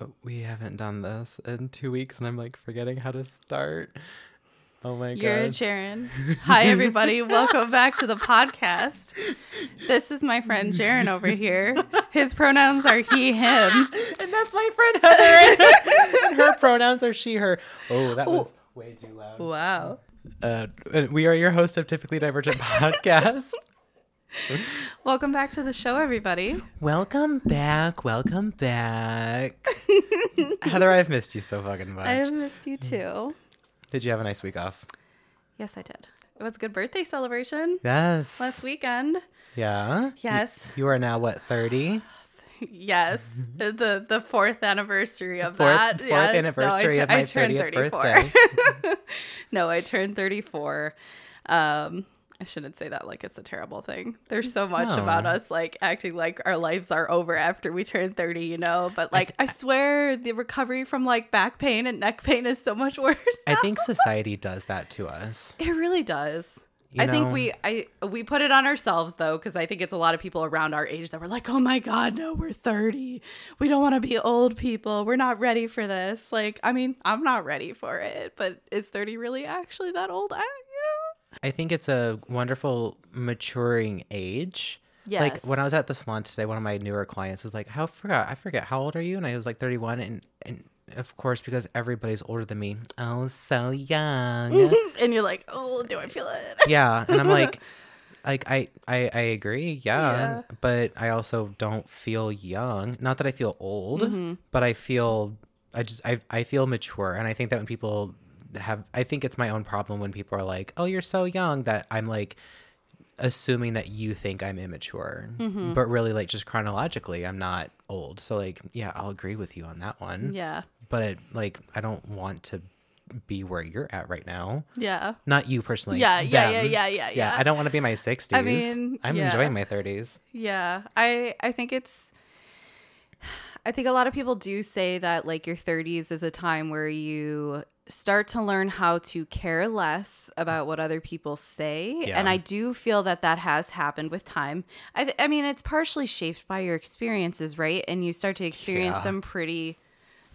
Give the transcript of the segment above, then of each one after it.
Oh, we haven't done this in two weeks, and I'm like forgetting how to start. Oh my god. You're! Jaren. Hi, everybody. Welcome back to the podcast. This is my friend Jaren over here. His pronouns are he, him. and that's my friend Heather. and her pronouns are she/her. Oh, that was way too loud. Wow. Uh, we are your hosts of Typically Divergent podcast. Welcome back to the show, everybody. welcome back. Welcome back. Heather, I've missed you so fucking much. I have missed you too. Did you have a nice week off? Yes, I did. It was a good birthday celebration Yes. last weekend. Yeah. Yes. You are now what, 30? Yes. The the fourth anniversary of Fourth, that. fourth Yeah. No, I anniversary of my I turned 30th 34. birthday. no, I turned 34. Um, I shouldn't say that like it's a terrible thing. There's so much No. about us like acting like our lives are over after we turn 30, you know? But like I swear the recovery from like back pain and neck pain is so much worse. I think society does that to us. it really does. You I think we I we put it on ourselves though cuz I think it's a lot of people around our age that were like, "Oh my god, no, we're 30. We don't want to be old people. We're not ready for this." Like, I mean, I'm not ready for it, but is 30 really actually that old? I, know? I think it's a wonderful maturing age. Like when I was at the salon today, one of my newer clients was like, "How forgot? I forget how old are you?" And I was like, "31." And and of course, because everybody's older than me, oh, so young. and you're like, oh, do I feel it? yeah, and I'm like, like I I I agree, yeah, Yeah. but I also don't feel young. Not that I feel old, Mm-hmm. but I feel I just I I feel mature, and I think that when people have, I think it's my own problem when people are like, "Oh, you're so young," that I'm like assuming that you think I'm immature, Mm-hmm. but really like just chronologically, I'm not old. So like, yeah, I'll agree with you on that one. Yeah. But it, like, I don't want to be where you're at right now. Yeah. Not you personally. Yeah, yeah, yeah, yeah, yeah, yeah. I don't want to be my 60s. I mean, I'm enjoying my 30s. Yeah. I I think it's I think a lot of people do say that like your 30s is a time where you start to learn how to care less about what other people say Yeah. and I do feel that that has happened with time. I th- I mean it's partially shaped by your experiences, right? And you start to experience Yeah. some pretty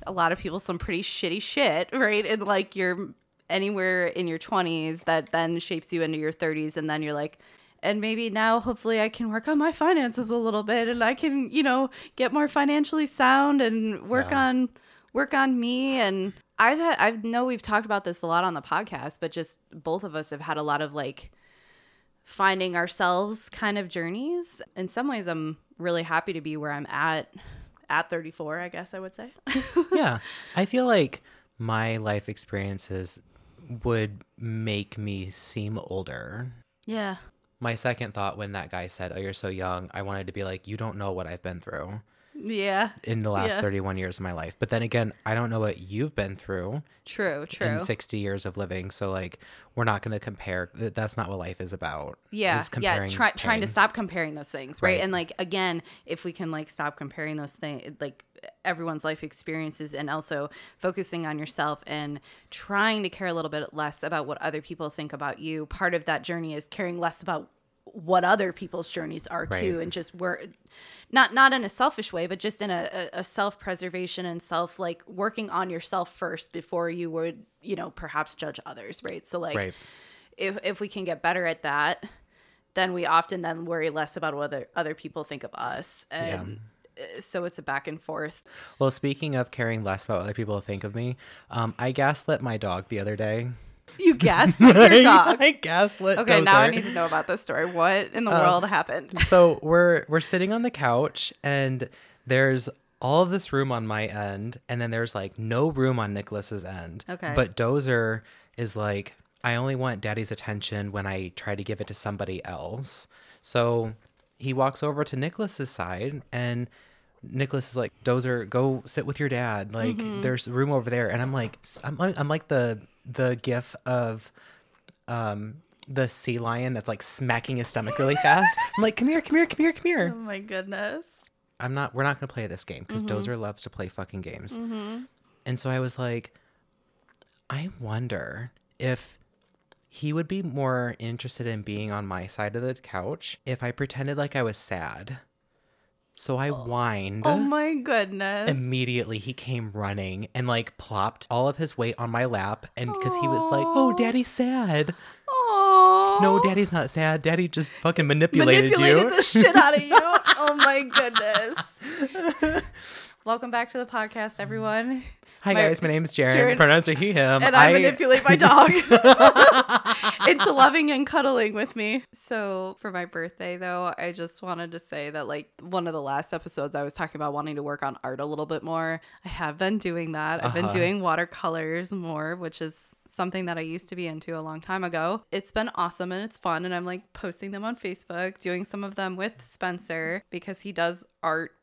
a lot of people some pretty shitty shit, right? And like you're anywhere in your 20s that then shapes you into your 30s and then you're like and maybe now hopefully I can work on my finances a little bit and I can, you know, get more financially sound and work Yeah. on work on me and I've had I know we've talked about this a lot on the podcast, but just both of us have had a lot of like finding ourselves kind of journeys. In some ways I'm really happy to be where I'm at at 34, I guess I would say. yeah. I feel like my life experiences would make me seem older. yeah. My second thought when that guy said, Oh, you're so young, I wanted to be like, You don't know what I've been through Yeah. in the last Yeah. 31 years of my life. But then again, I don't know what you've been through True, true. in 60 years of living. So, like, we're not going to compare. That's not what life is about. Yeah, is yeah. Try, trying to stop comparing those things, right? Right. And like again, if we can like stop comparing those things, like everyone's life experiences, and also focusing on yourself and trying to care a little bit less about what other people think about you. Part of that journey is caring less about what other people's journeys are too, and just work not not in a selfish way, but just in a, a, a self preservation and self like working on yourself first before you would you know perhaps judge others, right? So like Right. if if we can get better at that, then we often then worry less about what other other people think of us, and uh, so it's a back and forth. Well, speaking of caring less about what other people think of me, um, I gaslit my dog the other day. You guess your dog. I gaslit. Okay, now I need to know about this story. What in the Um, world happened? so we're we're sitting on the couch and there's all of this room on my end and then there's like no room on Nicholas's end. Okay. But Dozer is like I only want daddy's attention when I try to give it to somebody else. So he walks over to Nicholas's side and Nicholas is like, Dozer, go sit with your dad. Like, mm-hmm. there's room over there. And I'm like, I'm, like- I'm like the the gif of um the sea lion that's like smacking his stomach really fast. I'm like, come here, come here, come here, come here. Oh my goodness. I'm not. We're not gonna play this game because mm-hmm. Dozer loves to play fucking games. Mm-hmm. And so I was like, I wonder if he would be more interested in being on my side of the couch if I pretended like I was sad So I oh, whined. Oh my goodness. Immediately, he came running and like plopped all of his weight on my lap. And because he was like, Oh, daddy's sad. Aww. No, daddy's not sad. Daddy just fucking manipulated, manipulated you. the shit out of you. oh my goodness. Welcome back to the podcast, everyone. Hi, My- guys. My name is Jared. Jared. Pronouns are he, him. And I, manipulate my dog into loving and cuddling with me. So for my birthday though, I just wanted to say that like one of the last episodes I was talking about wanting to work on art a little bit more. I have been doing that. I've been Uh-huh. doing watercolors more, which is something that I used to be into a long time ago. It's been awesome and it's fun and I'm like posting them on Facebook, doing some of them with Spencer because he does art like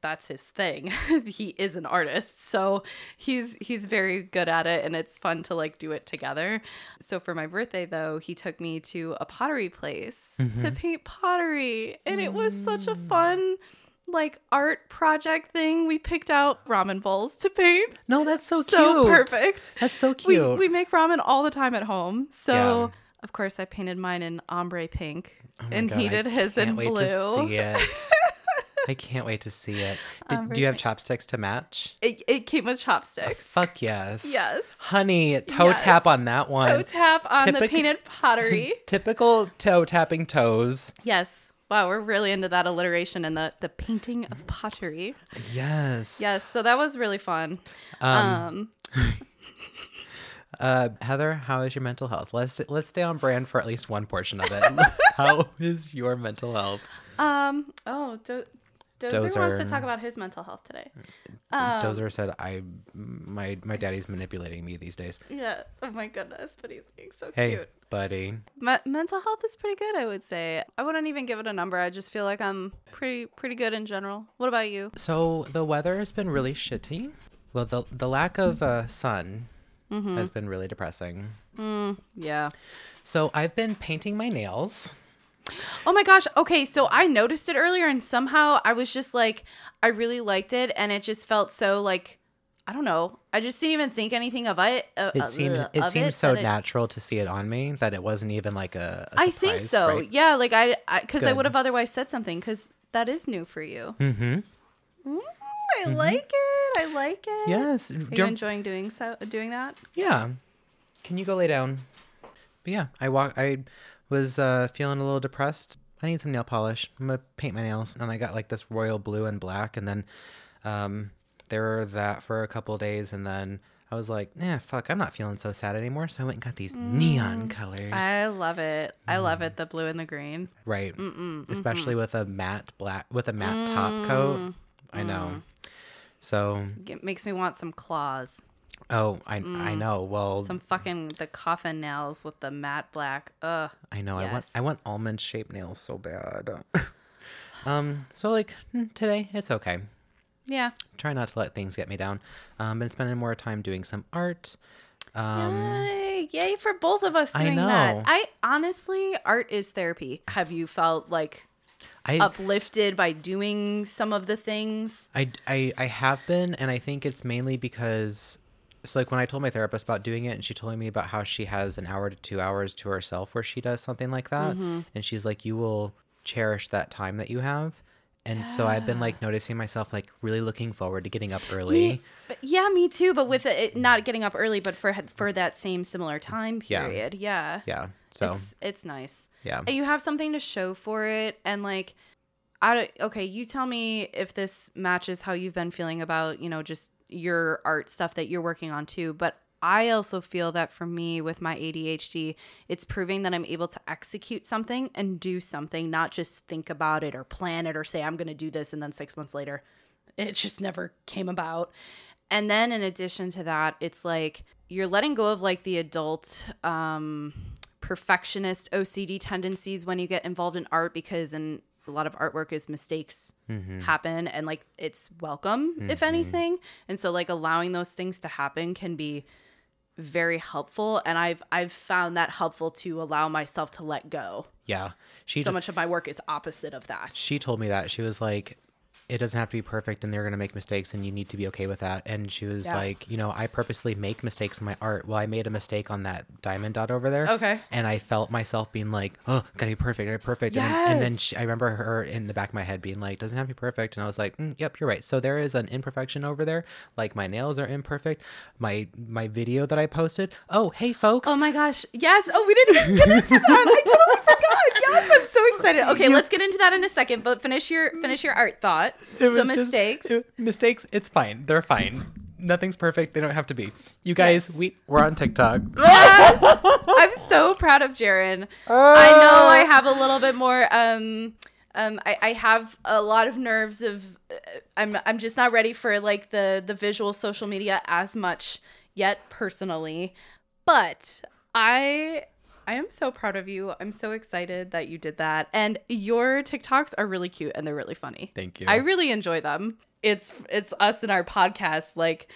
that's his thing. he is an artist. So he's he's very good at it and it's fun to like do it together. So for my birthday though, he took me to a pottery place to mm-hmm. paint pottery and it was such a mm. fun like art project thing. We picked out ramen bowls to paint. No, that's so cute. So perfect. That's so cute. we make ramen all the time at home. So Yeah. of course I painted mine in ombre pink Oh and God, he I did his in blue. See it. I can't wait to see it. Did, Ombre do you have chopsticks to match? It, it came with chopsticks. Fuck yes. Yes. Honey, toe Yes. tap on that one. toe tap on the painted pottery. Typical toe tapping toes. yes. Wow, we're really into that alliteration and the, the painting of pottery. Yes. Yes, so that was really fun. Um, Um, uh, Heather, how is your mental health? Let's let's stay on brand for at least one portion of it. how is your mental health? um, oh, Do- Dozer, wants to talk about his mental health today. Um, Dozer said, "I my my daddy's manipulating me these days." Yeah. Oh my goodness, but he's being so Hey, cute. buddy. Me- mental health is pretty good, I would say. I wouldn't even give it a number. I just feel like I'm pretty pretty good in general. What about you? So the weather has been really shitty. Well, the the lack of uh, sun Mm-hmm. has been really depressing. Yeah. So I've been painting my nails. Oh my gosh. Okay, so I noticed it earlier and somehow I was just like I really liked it and it just felt so like I don't know. I just didn't even think anything of it. Uh, It uh, seems it seems so that it- natural to see it on me that it wasn't even like a. a I think surprise, so. right? Yeah, like I because I would have otherwise said something cuz that is new for you. Mm-hmm. I like it. I like it. Yes. Are you enjoying doing so doing that? Yeah. Can you go lay down? But yeah, I walk. I was uh, feeling a little depressed. I need some nail polish. I'm gonna paint my nails, and I got like this royal blue and black, and then um, they were that for a couple days, and then I was like, nah, fuck, I'm not feeling so sad anymore. So I went and got these neon colors. Mm. I love it. I love it. The blue and the green. right, especially mm-hmm. with a matte black with a matte top coat. I know. So, It makes me want some claws. Oh, I I know. Well, Mm. Some fucking the coffin nails with the matte black. Ugh. I know. I want I want almond shaped nails so bad. um. So like hmm, today, it's okay. Yeah. Try not to let things get me down. Um. Been spending more time doing some art. Um. Yay. Yay for both of us I doing know. that. I honestly, art is therapy. Have you felt like I, uplifted by doing some of the things? I I I have been, and I think it's mainly because. So like when I told my therapist about doing it, and she told me about how she has an hour to two hours to herself where she does something like that, Mm-hmm. and she's like, you will cherish that time that you have. And so I've been like noticing myself like really looking forward to getting up early. But yeah, me too. But with it not getting up early, but for for that same similar time Yeah. period. Yeah. Yeah. So It's it's nice. yeah. And you have something to show for it and like I don't, okay, you tell me if this matches how you've been feeling about, you know, just your art stuff that you're working on too, but I also feel that for me with my ADHD, it's proving that I'm able to execute something and do something, not just think about it or plan it or say I'm going to do this and then 6 months later it just never came about. And then in addition to that, it's like you're letting go of like the adult um perfectionist OCD tendencies when you get involved in art because in a lot of artwork is mistakes mm-hmm. happen and like it's welcome if mm-hmm. anything. And so like allowing those things to happen can be very helpful and I've I've found that helpful to allow myself to let go. Yeah. She so much of my work is opposite of that. she told me that. She was like it doesn't have to be perfect and they're going to make mistakes and you need to be okay with that. And she was Yeah. like, you know, I purposely make mistakes in my art. Well, I made a mistake on that diamond dot over there. Okay. And I felt myself being like, oh, gotta be perfect, gotta be perfect. And, then, and then she, I remember her in the back of my head being like, doesn't have to be perfect. And I was like, mm, yep, you're right. So there is an imperfection over there. Like my nails are imperfect. My my video that I posted. Oh, hey folks. Oh my gosh. Yes. Oh, we didn't even get into that. I totally forgot. Yes, I'm so excited. Okay, let's get into that in a second, but finish your finish your art thought. So just- mistakes. it- mistakes. It's fine. They're fine. Nothing's perfect. They don't have to be. You guys, Yes. we we're on TikTok. yes. I'm so proud of Jaren. I know I have a little bit more um um I, I have a lot of nerves of uh, I'm I'm just not ready for like the the visual social media as much yet personally. But I I am so proud of you. I'm so excited that you did that. And your TikToks are really cute and they're really funny. Thank you. I really enjoy them. It's it's us in our podcast. Like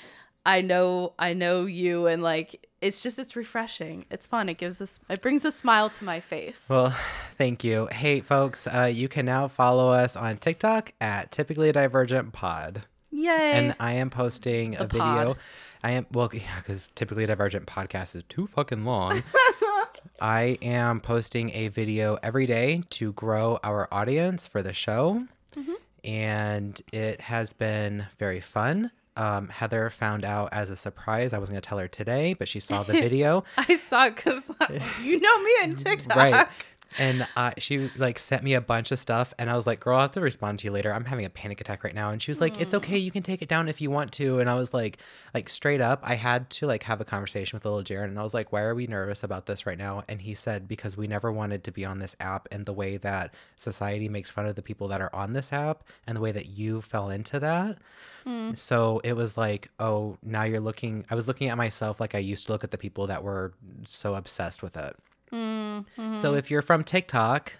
I know I know you and like it's just it's refreshing. It's fun. It gives us it brings a smile to my face. Well, thank you. Hey, folks, uh, you can now follow us on TikTok at Typically Divergent Pod. Yay. And I am posting a The video. I am, well, yeah, because Typically Divergent podcast is too fucking long. I am posting a video every day to grow our audience for the show. Mm-hmm. And it has been very fun. Um, Heather found out as a surprise. I wasn't going to tell her today, but she saw the video. I saw it because you know me and TikTok. right and uh, she like sent me a bunch of stuff and i was like girl i'll have to respond to you later. I'm having a panic attack right now. And she was like it's okay. You can take it down if you want to. And i was like like straight up i had to like have a conversation with little jared and i was like why are we nervous about this right now? And he said because we never wanted to be on this app and the way that society makes fun of the people that are on this app and the way that you fell into that. So it was like, oh, now you're looking. I was looking at myself like I used to look at the people that were so obsessed with it. Mm-hmm. So if you're from TikTok,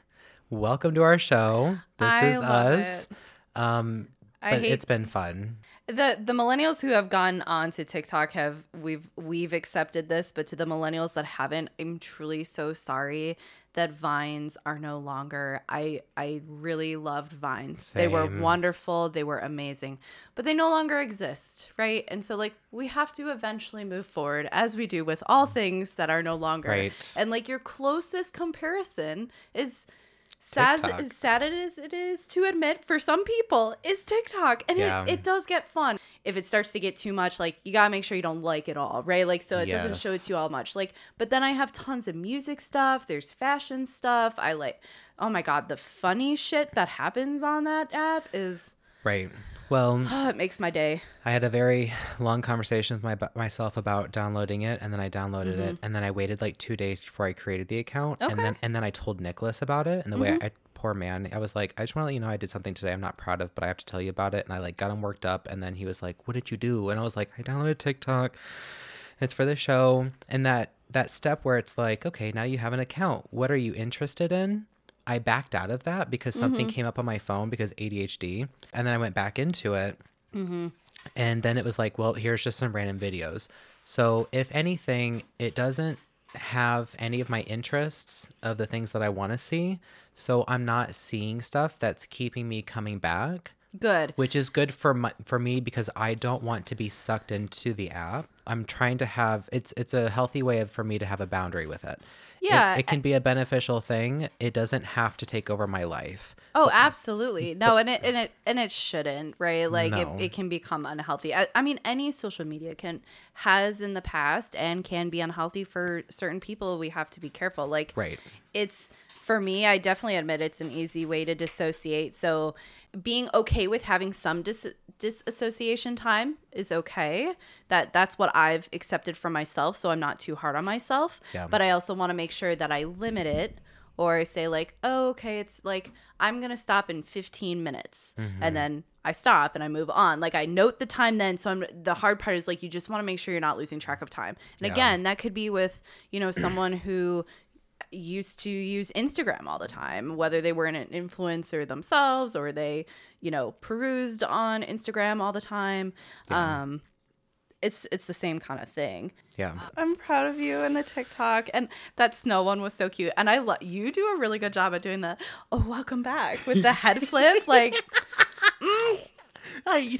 welcome to our show. This I is us. Um, I but hate it's been fun. the the millennials who have gone on to TikTok have we've we've accepted this, but to the millennials that haven't, I'm truly so sorry that vines are no longer. I I really loved vines. They were wonderful, they were amazing, but they no longer exist, right? And so like we have to eventually move forward as we do with all things that are no longer. Right. And like your closest comparison is sad TikTok. as sad it is it is to admit for some people is TikTok and Yeah. it, it does get fun if it starts to get too much like you gotta make sure you don't like it all right like so it doesn't show it to you all much like but then I have tons of music stuff there's fashion stuff I like oh my god the funny shit that happens on that app is Right. Well, oh, it makes my day I had a very long conversation with my myself about downloading it, and then I downloaded it, and then I waited like two days before I created the account, and Mm-hmm. Okay. Mm-hmm. then and then I told Nicholas about it, and the way I poor man, I was like, I just want to let you know I did something today I'm not proud of, but I have to tell you about it, and I like got him worked up, and then he was like, What did you do? And I was like, I downloaded TikTok. It's for the show, and that that step where it's like, okay, now you have an account. What are you interested in? I backed out of that because something mm-hmm. came up on my phone because ADHD, and then I went back into it. Mm-hmm. And then it was like, well, here's just some random videos. So, if anything, it doesn't have any of my interests of the things that I want to see. So, I'm not seeing stuff that's keeping me coming back, good which is good for my, for me because I don't want to be sucked into the app. I'm trying to have it's it's a healthy way of, for me to have a boundary with it. It- Yeah, it, can be a beneficial thing. It doesn't have to take over my life. Oh, absolutely. No, and it and it and it shouldn't, right? Like No. it, it can become unhealthy. I, I mean, any social media can has in the past and can be unhealthy for certain people. We have to be careful. Like Right. it's for me, I definitely admit it's an easy way to dissociate. So being okay with having some dis- disassociation time is okay. That that's what I've accepted for myself, so I'm not too hard on myself. Yeah. But I also want to make sure that I limit it or say like, "Oh, okay, it's like I'm going to stop in 15 minutes." Mm-hmm. And then I stop and I move on. Like I note the time then, so I'm the hard part is like you just want to make sure you're not losing track of time. And Yeah. again, that could be with, you know, someone who used to use Instagram all the time, whether they were an influencer themselves or they, you know, perused on Instagram all the time. Um, it's it's the same kind of thing. Yeah. I'm proud of you and the TikTok and that snow one was so cute. And I love you do a really good job at doing the oh welcome back with the head flip. Like I,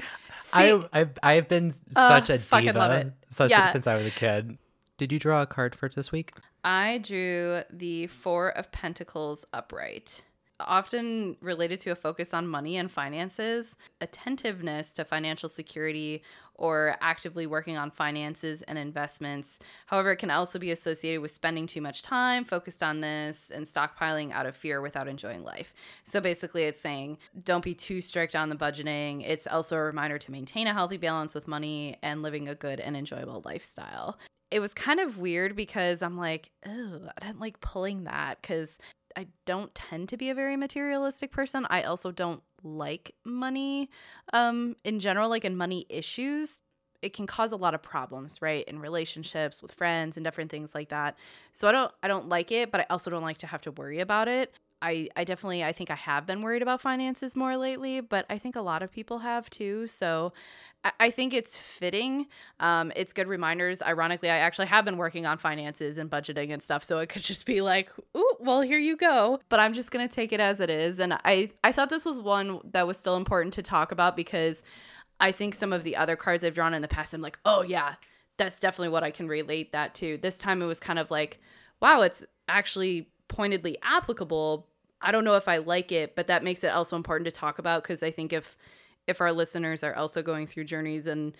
I, I've, I've been such a fucking love it. diva such Yeah. since I was a kid. Did you draw a card for this week? I drew the Four of Pentacles upright. Often related to a focus on money and finances, attentiveness to financial security, or actively working on finances and investments. However, it can also be associated with spending too much time focused on this and stockpiling out of fear without enjoying life. So basically, it's saying don't be too strict on the budgeting. It's also a reminder to maintain a healthy balance with money and living a good and enjoyable lifestyle it was kind of weird because I'm like, oh, I didn't like pulling that because I don't tend to be a very materialistic person. I also don't like money um, in general, like in money issues. It can cause a lot of problems, right? In relationships with friends and different things like that. So I don't I don't like it, but I also don't like to have to worry about it. I, I definitely I think I have been worried about finances more lately, but I think a lot of people have too. So I, I think it's fitting. Um, it's good reminders. Ironically, I actually have been working on finances and budgeting and stuff, so it could just be like, "Ooh, well, here you go." But I'm just gonna take it as it is. And I I thought this was one that was still important to talk about because I think some of the other cards I've drawn in the past, I'm like, "Oh yeah, that's definitely what I can relate that to." This time it was kind of like, "Wow, it's actually pointedly applicable." I don't know if I like it, but that makes it also important to talk about because I think if if our listeners are also going through journeys and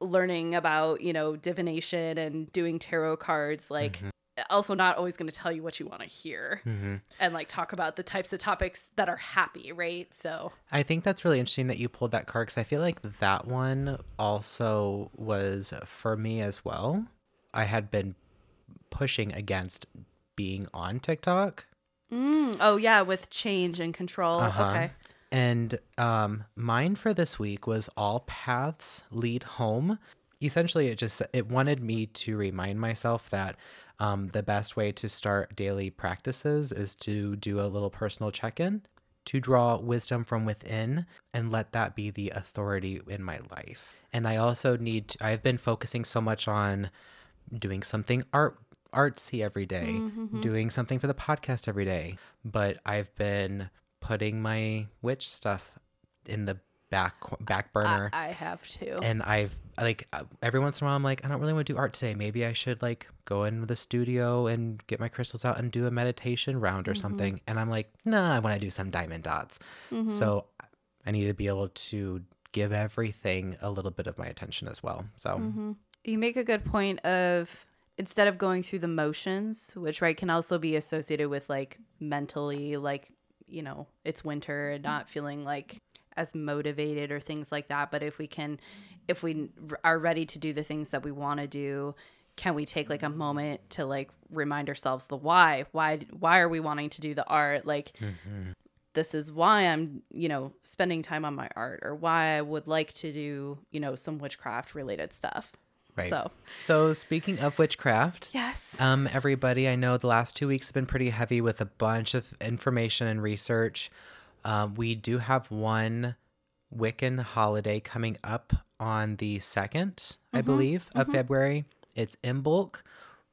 learning about, you know, divination and doing tarot cards, like also not always going to tell you what you want to hear Mm-hmm. and like talk about the types of topics that are happy, right? So, I think that's really interesting that you pulled that card because I feel like that one also was for me as well. I had been pushing against being on TikTok. Mm, oh yeah, with change and control. Uh-huh. Okay. And um, mine for this week was all paths lead home. Essentially, it just it wanted me to remind myself that um, the best way to start daily practices is to do a little personal check-in, to draw wisdom from within, and let that be the authority in my life. And I also need. To, I've been focusing so much on doing something art artsy every day, mm-hmm. doing something for the podcast every day. But I've been putting my witch stuff in the back back burner. I, I have to. and I've like uh, every once in a while I'm like I don't really want to do art today. Maybe I should like go in the studio and get my crystals out and do a meditation round or mm-hmm. something. And I'm like, nah, I want to do some diamond dots. Mm-hmm. So I need to be able to give everything a little bit of my attention as well. So You make a good point of instead of going through the motions, which right can also be associated with like mentally like, you know, it's winter and mm-hmm. not feeling like as motivated or things like that, but if we can if we are ready to do the things that we want to do, can we take like a moment to like remind ourselves the why? Why why are we wanting to do the art? Like mm-hmm. this is why I'm, you know, spending time on my art or why I would like to do, you know, some witchcraft related stuff. Right. So, So speaking of witchcraft, yes. Um, everybody, I know the last two weeks have been pretty heavy with a bunch of information and research. Um, we do have one Wiccan holiday coming up on the 2nd, I believe, of February. It's Imbolc.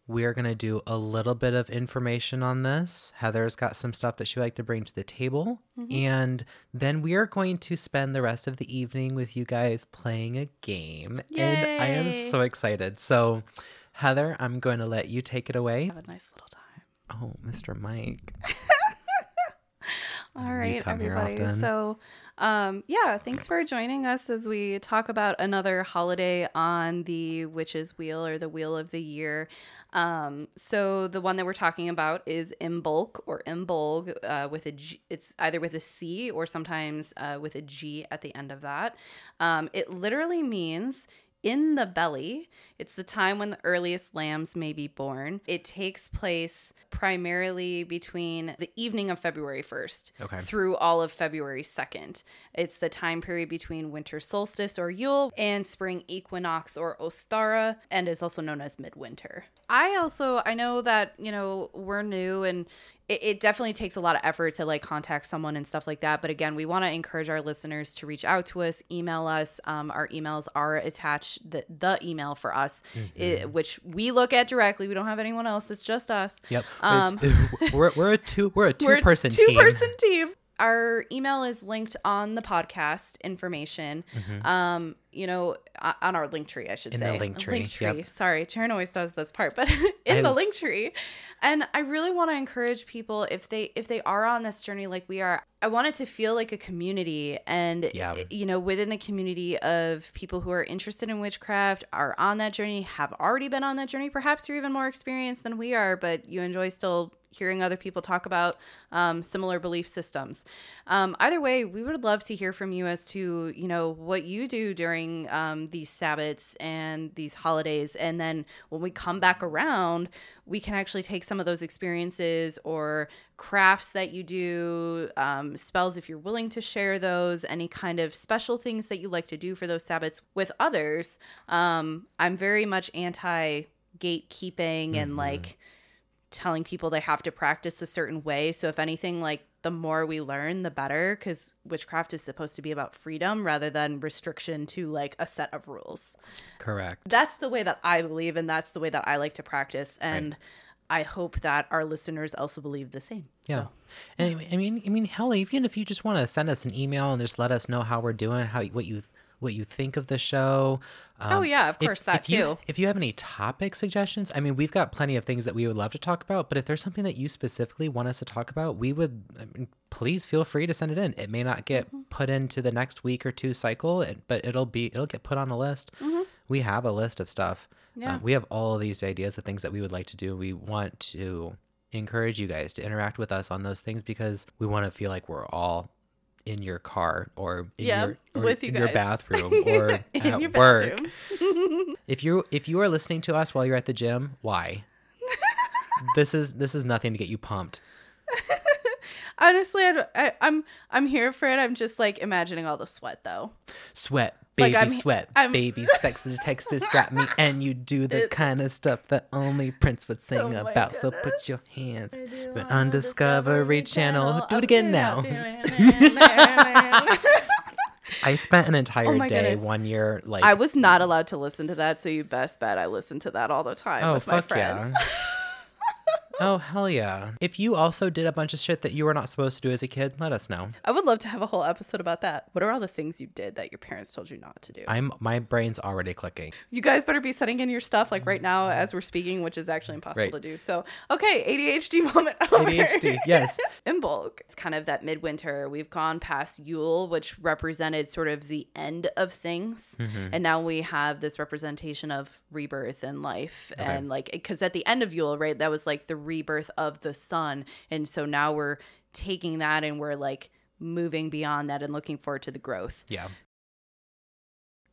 We're going to do a little bit of information on this. Heather's got some stuff that she'd like to bring to the table. And then we are going to spend the rest of the evening with you guys playing a game. And I am so excited. So, Heather, I'm going to let you take it away. Have a nice little time. Oh, Mr. Mike. All right, everybody. So, um, yeah, thanks for joining us as we talk about another holiday on the Witch's Wheel or the Wheel of the Year. Um, so the one that we're talking about is Imbolc or Imbolg uh, with a G. It's either with a C or sometimes uh, with a G at the end of that. Um, it literally means in the belly. It's the time when the earliest lambs may be born. It takes place primarily between the evening of February 1st Okay. through all of February 2nd. It's the time period between winter solstice or Yule and spring equinox or Ostara and is also known as midwinter. I also I know that, you know, we're new and it, it definitely takes a lot of effort to like contact someone and stuff like that. But again, we want to encourage our listeners to reach out to us, email us. Um, our emails are attached, the, the email for us, i- which we look at directly. We don't have anyone else. It's just us. Yep. Um, we're, we're a two we're a two We're person team. two-person team. our email is linked on the podcast information. Um, you know, on our link tree, I should Mm-hmm. In the say. link tree, tree. yep. Sorry, Sharon always does this part, but in I- the link tree. And I really want to encourage people if they if they are on this journey like we are, I want it to feel like a community and Yeah. you know, within the community of people who are interested in witchcraft, are on that journey, have already been on that journey. Perhaps you're even more experienced than we are, but you enjoy still hearing other people talk about um, similar belief systems. Um, either way, we would love to hear from you as to you know what you do during um, these Sabbats and these holidays, and then when we come back around, we can actually take some of those experiences or crafts that you do, um, spells if you're willing to share those, any kind of special things that you like to do for those Sabbats with others. Um, I'm very much anti gatekeeping and like telling people they have to practice a certain way. So if anything, like the more we learn, the better, because witchcraft is supposed to be about freedom rather than restriction to like a set of rules. Correct. That's the way that I believe, and that's the way that I like to practice. And I hope that our listeners also believe the same. Yeah. So, And I mean, I mean, hell, even if you just want to send us an email and just let us know how we're doing, how what you what you think of the show. Um, Oh, yeah, of if- course, that if you, too. If you have any topic suggestions, I mean, we've got plenty of things that we would love to talk about. But if there's something that you specifically want us to talk about, we would I mean, please feel free to send it in. It may not get Mm-hmm. put into the next week or two cycle, but it'll be it'll get put on a list. We have a list of stuff. Mm-hmm. Yeah. Uh, we have all of these ideas of things that we would like to do. We want to encourage you guys to interact with us on those things because we want to feel like we're all in your car or in Yeah, your or with you in your bathroom or at your work. If you if you are listening to us while you're at the gym, why? this is this is nothing to get you pumped. Honestly, I, don't- I, I'm I'm here for it. I'm just like imagining all the sweat though. Sweat, Like, baby, I'm- sweat, I'm- baby, sex text to strap me, and you do the kind of stuff that only Prince would sing Oh about. So put your hands but on Discovery Channel. Do it again now. I I spent an entire Oh day goodness. one year like I was not mm. allowed to listen to that, so you best bet I listened to that all the time Oh with my friends. yeah. Oh hell yeah. If you also did a bunch of shit that you were not supposed to do as a kid, let us know. I would love to have a whole episode about that. What are all the things you did that your parents told you not to do? I'm my brain's already clicking. you guys better be setting in your stuff like right now as we're speaking, which is actually impossible Right. to do. So, okay, ADHD moment. over. ADHD, yes. in bulk. It's kind of that midwinter. We've gone past Yule, which represented sort of the end of things. Mm-hmm. And now we have this representation of rebirth and life. And like, because at the end of Yule, right, that was like the rebirth of the sun. And so now we're taking that and we're like moving beyond that and looking forward to the growth. Yeah.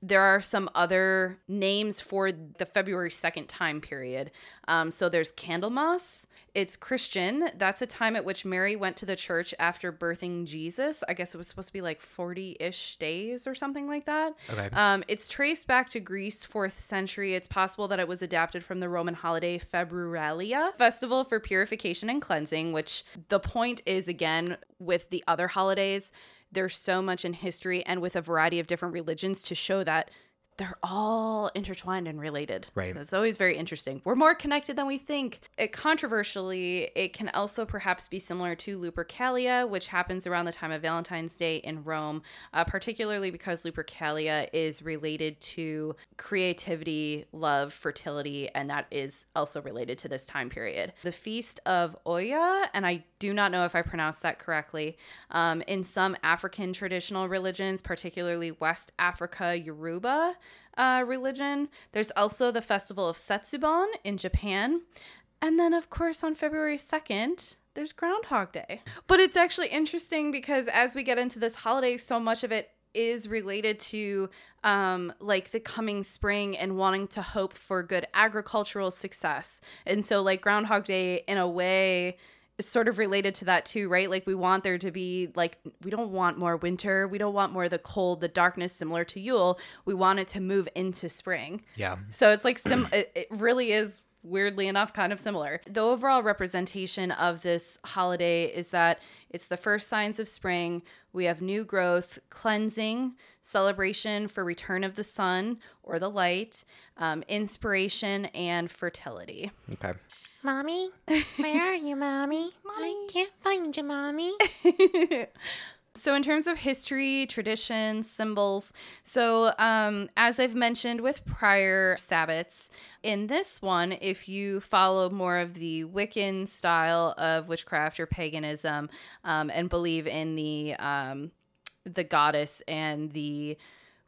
There are some other names for the February 2nd time period. Um, so there's Candlemas. It's Christian. That's a time at which Mary went to the church after birthing Jesus. I guess it was supposed to be like 40 ish days or something like that. Okay. Um, it's traced back to Greece, fourth century. It's possible that it was adapted from the Roman holiday Februalia, festival for purification and cleansing. Which the point is again with the other holidays, there's so much in history and with a variety of different religions to show that they're all intertwined and related. Right. So it's always very interesting. We're more connected than we think. It, controversially, it can also perhaps be similar to Lupercalia, which happens around the time of Valentine's Day in Rome, uh, particularly because Lupercalia is related to creativity, love, fertility, and that is also related to this time period. The Feast of Oya, and I do not know if I pronounced that correctly, um, in some African traditional religions, particularly West Africa, Yoruba uh, religion. There's also the festival of Setsubon in Japan. And then, of course, on February 2nd, there's Groundhog Day. But it's actually interesting because as we get into this holiday, so much of it is related to um, like the coming spring and wanting to hope for good agricultural success. And so, like, Groundhog Day, in a way, sort of related to that too, right? Like we want there to be like we don't want more winter, we don't want more of the cold, the darkness similar to Yule. We want it to move into spring. Yeah. So it's like some it, it really is weirdly enough kind of similar. The overall representation of this holiday is that it's the first signs of spring. We have new growth, cleansing, celebration for return of the sun or the light, um, inspiration, and fertility. Okay. Mommy? Where are you, Mommy? I can't find you, Mommy. so in terms of history traditions symbols so um, as i've mentioned with prior sabbats in this one if you follow more of the wiccan style of witchcraft or paganism um, and believe in the um, the goddess and the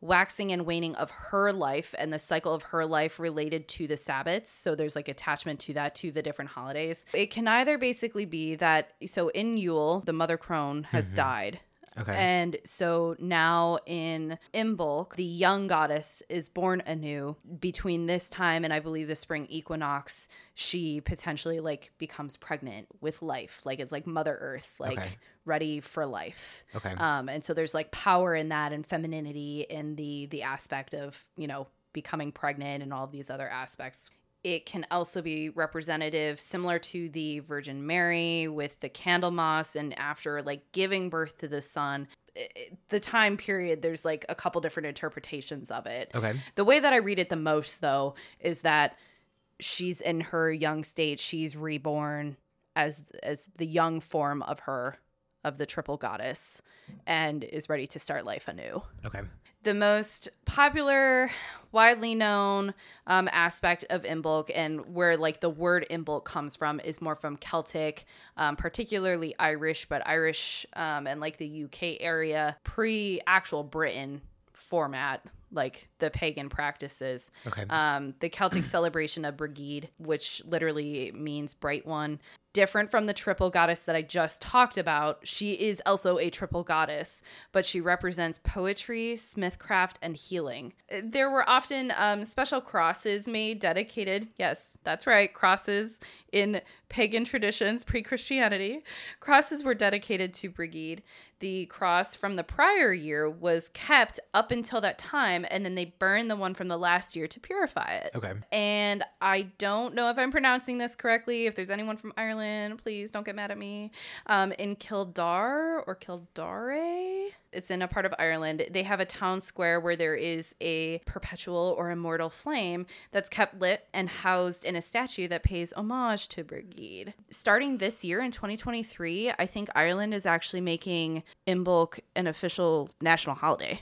waxing and waning of her life and the cycle of her life related to the Sabbats. So there's like attachment to that, to the different holidays. It can either basically be that, so in Yule, the mother crone has mm-hmm. died. Okay. And so now in Imbolc, the young goddess is born anew. Between this time and I believe the spring equinox, she potentially like becomes pregnant with life. Like it's like Mother Earth, like Okay. ready for life. okay. Um, and so there's like power in that and femininity in the the aspect of you know becoming pregnant and all of these other aspects. It can also be representative, similar to the Virgin Mary with the Candlemas, and after like giving birth to the son. The time period, there's like a couple different interpretations of it. okay. The way that I read it the most, though, is that she's in her young state. She's reborn as as the young form of her of the triple goddess and is ready to start life anew. Okay. The most popular, widely known um, aspect of Imbolc and where like the word Imbolc comes from is more from Celtic, um, particularly Irish, but Irish um, and like the UK area pre actual Britain format, like the pagan practices. Okay. Um, the Celtic celebration of Brigid, which literally means bright one. Different from the triple goddess that I just talked about, she is also a triple goddess, but she represents poetry, smithcraft, and healing. There were often um, special crosses made dedicated, yes, that's right, crosses in pagan traditions pre Christianity. Crosses were dedicated to Brigid. The cross from the prior year was kept up until that time, and then they burn the one from the last year to purify it. okay. And I don't know if I'm pronouncing this correctly. If there's anyone from Ireland, please don't get mad at me. Um, in Kildare or Kildare, it's in a part of Ireland. They have a town square where there is a perpetual or immortal flame that's kept lit and housed in a statue that pays homage to Brigid. Starting this year in 2023, I think Ireland is actually making Imbolc an official national holiday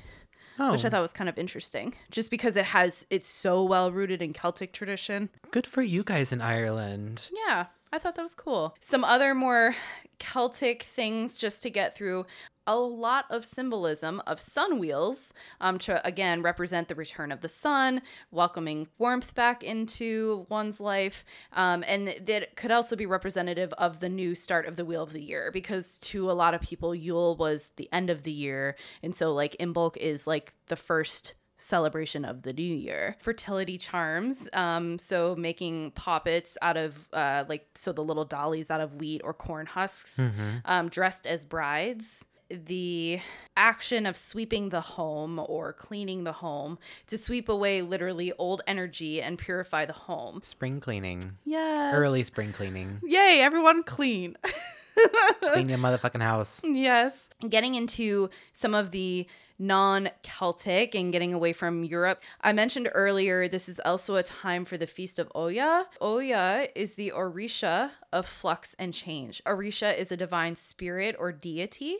Oh, which I oh. thought was kind of interesting, just because it has it's so well rooted in Celtic tradition. good for you guys in Ireland. Yeah, I thought that was cool. Some other more Celtic things just to get through. A lot of symbolism of sun wheels um, to again represent the return of the sun, welcoming warmth back into one's life, um, and that could also be representative of the new start of the wheel of the year because to a lot of people, Yule was the end of the year, and so like Imbolc is like the first celebration of the new year. Fertility charms, um, so making poppets out of uh, like so the little dollies out of wheat or corn husks, um, dressed as brides. The action of sweeping the home or cleaning the home to sweep away literally old energy and purify the home. Spring cleaning. Yes. Early spring cleaning. Yay, everyone clean. Clean your motherfucking house. Yes. Getting into some of the non Celtic and getting away from Europe. I mentioned earlier this is also a time for the Feast of Oya. Oya is the Orisha of flux and change. Orisha is a divine spirit or deity.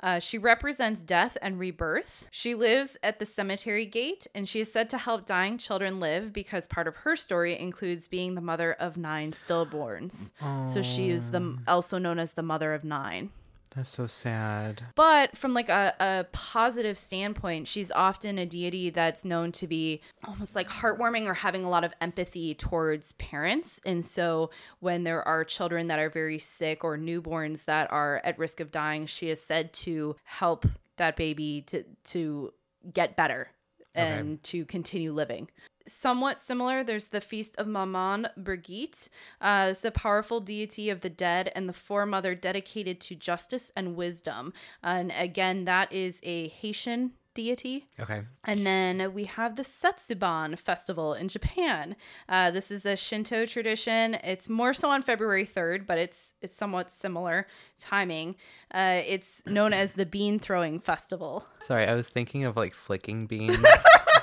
Uh, she represents death and rebirth. She lives at the cemetery gate and she is said to help dying children live because part of her story includes being the mother of nine stillborns. So she is the also known as the mother of nine. That's so sad. But from like a, a positive standpoint, she's often a deity that's known to be almost like heartwarming or having a lot of empathy towards parents. And so when there are children that are very sick or newborns that are at risk of dying, she is said to help that baby to to get better and to continue living. Somewhat similar, there's the Feast of Maman Brigitte. Uh, it's a powerful deity of the dead and the foremother dedicated to justice and wisdom. And again, that is a Haitian deity. Okay. And then we have the Setsuban festival in Japan. Uh, this is a Shinto tradition. It's more so on February 3rd, but it's it's somewhat similar timing. Uh, it's known as the bean throwing festival. Sorry, I was thinking of like flicking beans.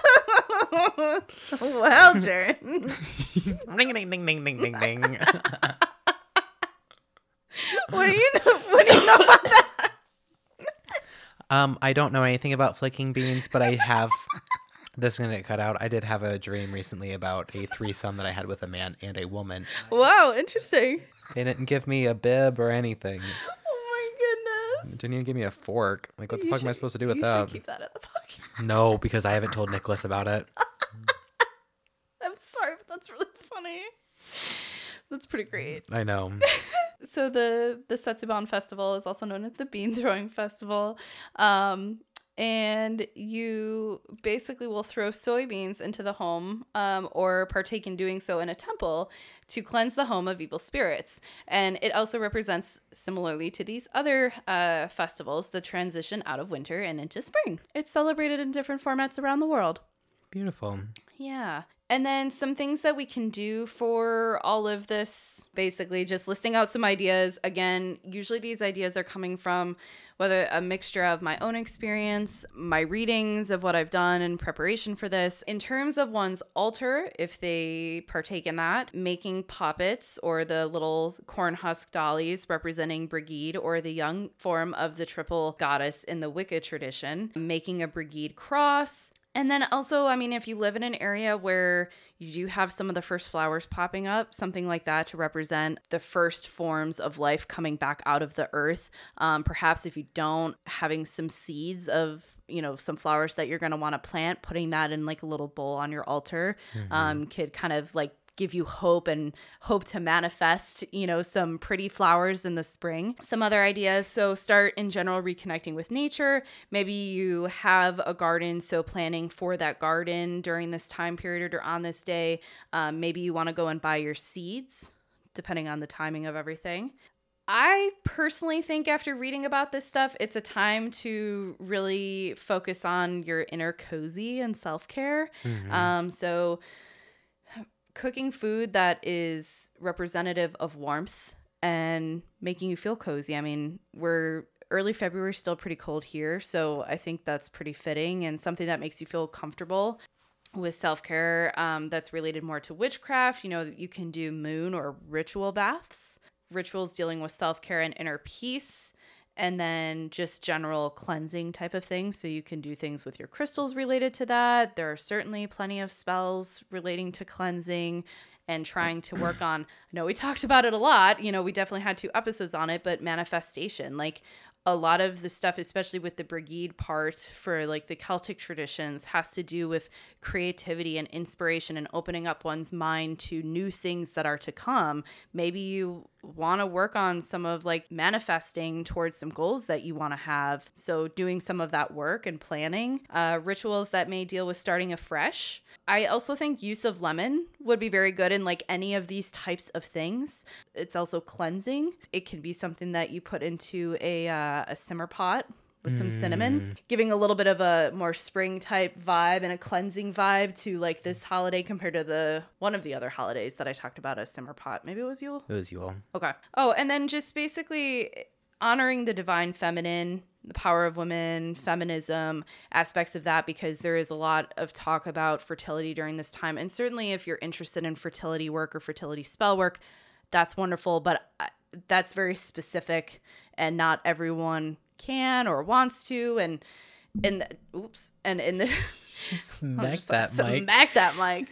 well, Jared, Ring ding ding ding ding ding ding. what do you know? What do you know about that? um, I don't know anything about flicking beans, but I have. This is gonna get cut out. I did have a dream recently about a threesome that I had with a man and a woman. Wow, interesting. They didn't give me a bib or anything. Oh my goodness. Didn't even give me a fork. Like, what the You fuck am I supposed to do with you that? Should keep that the. No, because I haven't told Nicholas about it. I'm sorry, but that's really funny. That's pretty great. I know. so the the Setsuban festival is also known as the bean throwing festival. Um and you basically will throw soybeans into the home um, or partake in doing so in a temple to cleanse the home of evil spirits. And it also represents, similarly to these other uh, festivals, the transition out of winter and into spring. It's celebrated in different formats around the world. Beautiful. Yeah. And then some things that we can do for all of this basically just listing out some ideas. Again, usually these ideas are coming from whether a mixture of my own experience, my readings of what I've done in preparation for this. In terms of one's altar, if they partake in that, making poppets or the little corn husk dollies representing Brigid or the young form of the triple goddess in the Wicca tradition, making a Brigid cross, and then also, I mean, if you live in an area where you do have some of the first flowers popping up, something like that to represent the first forms of life coming back out of the earth. Um, perhaps if you don't, having some seeds of you know some flowers that you're going to want to plant putting that in like a little bowl on your altar um, could kind of like give you hope and hope to manifest, you know, some pretty flowers in the spring. Some other ideas. So start in general reconnecting with nature. Maybe you have a garden, so planning for that garden during this time period or on this day. Um, maybe you want to go and buy your seeds, depending on the timing of everything. I personally think after reading about this stuff, it's a time to really focus on your inner cozy and self care. Mhm. Um, so, cooking food that is representative of warmth and making you feel cozy. I mean, we're early February, still pretty cold here. So, I think that's pretty fitting and something that makes you feel comfortable with self care um, that's related more to witchcraft. You know, you can do moon or ritual baths, rituals dealing with self care and inner peace, and then just general cleansing type of things. So you can do things with your crystals related to that. There are certainly plenty of spells relating to cleansing and trying to work on. I know we talked about it a lot. You know, we definitely had two episodes on it, but manifestation, like a lot of the stuff, especially with the Brigid part for like the Celtic traditions, has to do with creativity and inspiration and opening up one's mind to new things that are to come. Maybe you want to work on some of like manifesting towards some goals that you want to have. So, doing some of that work and planning, uh, rituals that may deal with starting afresh. I also think use of lemon would be very good in like any of these types of things. It's also cleansing. It can be something that you put into a uh, a simmer pot with some cinnamon, giving a little bit of a more spring type vibe and a cleansing vibe to like this holiday compared to the one of the other holidays that I talked about a simmer pot. Maybe it was Yule. It was Yule. Okay. Oh, and then just basically honoring the divine feminine, the power of women, feminism, aspects of that, because there is a lot of talk about fertility during this time. And certainly, if you're interested in fertility work or fertility spell work, that's wonderful. But uh, that's very specific, and not everyone can or wants to. And in the, oops, and in the Smack that mic. Smack that mic.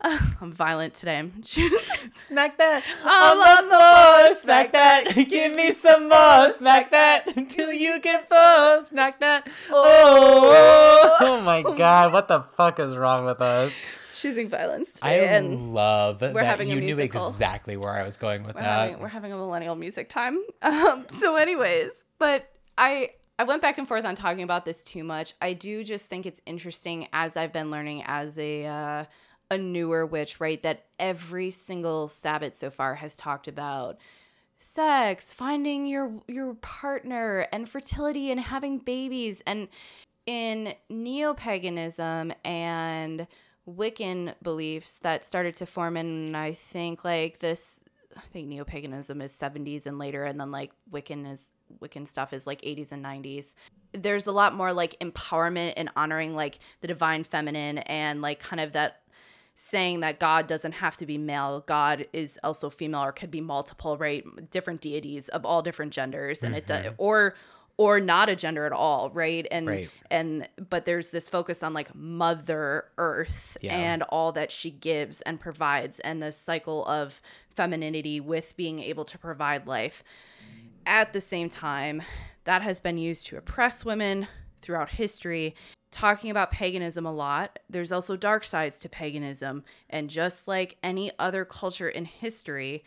Uh, I'm violent today. I'm Smack that I'm on the floor. Smack that. Give me some more. Smack that until you get full. Smack that. Oh, oh my god! What the fuck is wrong with us? choosing violence I today, and love that having a you knew exactly where I was going with we're that. having we're having a millennial music time. Um, so, anyways, but I I went back and forth on talking about this too much. I do just think it's interesting as I've been learning as a uh, a newer witch, right? That every single Sabbath so far has talked about sex, finding your your partner, and fertility, and having babies, and in neo paganism and Wiccan beliefs that started to form in, I think, like this. I think neo paganism is 70s and later, and then like Wiccan is Wiccan stuff is like 80s and 90s. There's a lot more like empowerment and honoring like the divine feminine and like kind of that saying that God doesn't have to be male. God is also female or could be multiple, right? Different deities of all different genders and it does mm-hmm. or or not a gender at all, right? And Right. and but there's this focus on like mother earth Yeah. and all that she gives and provides and the cycle of femininity with being able to provide life at the same time that has been used to oppress women throughout history talking about paganism a lot there's also dark sides to paganism and just like any other culture in history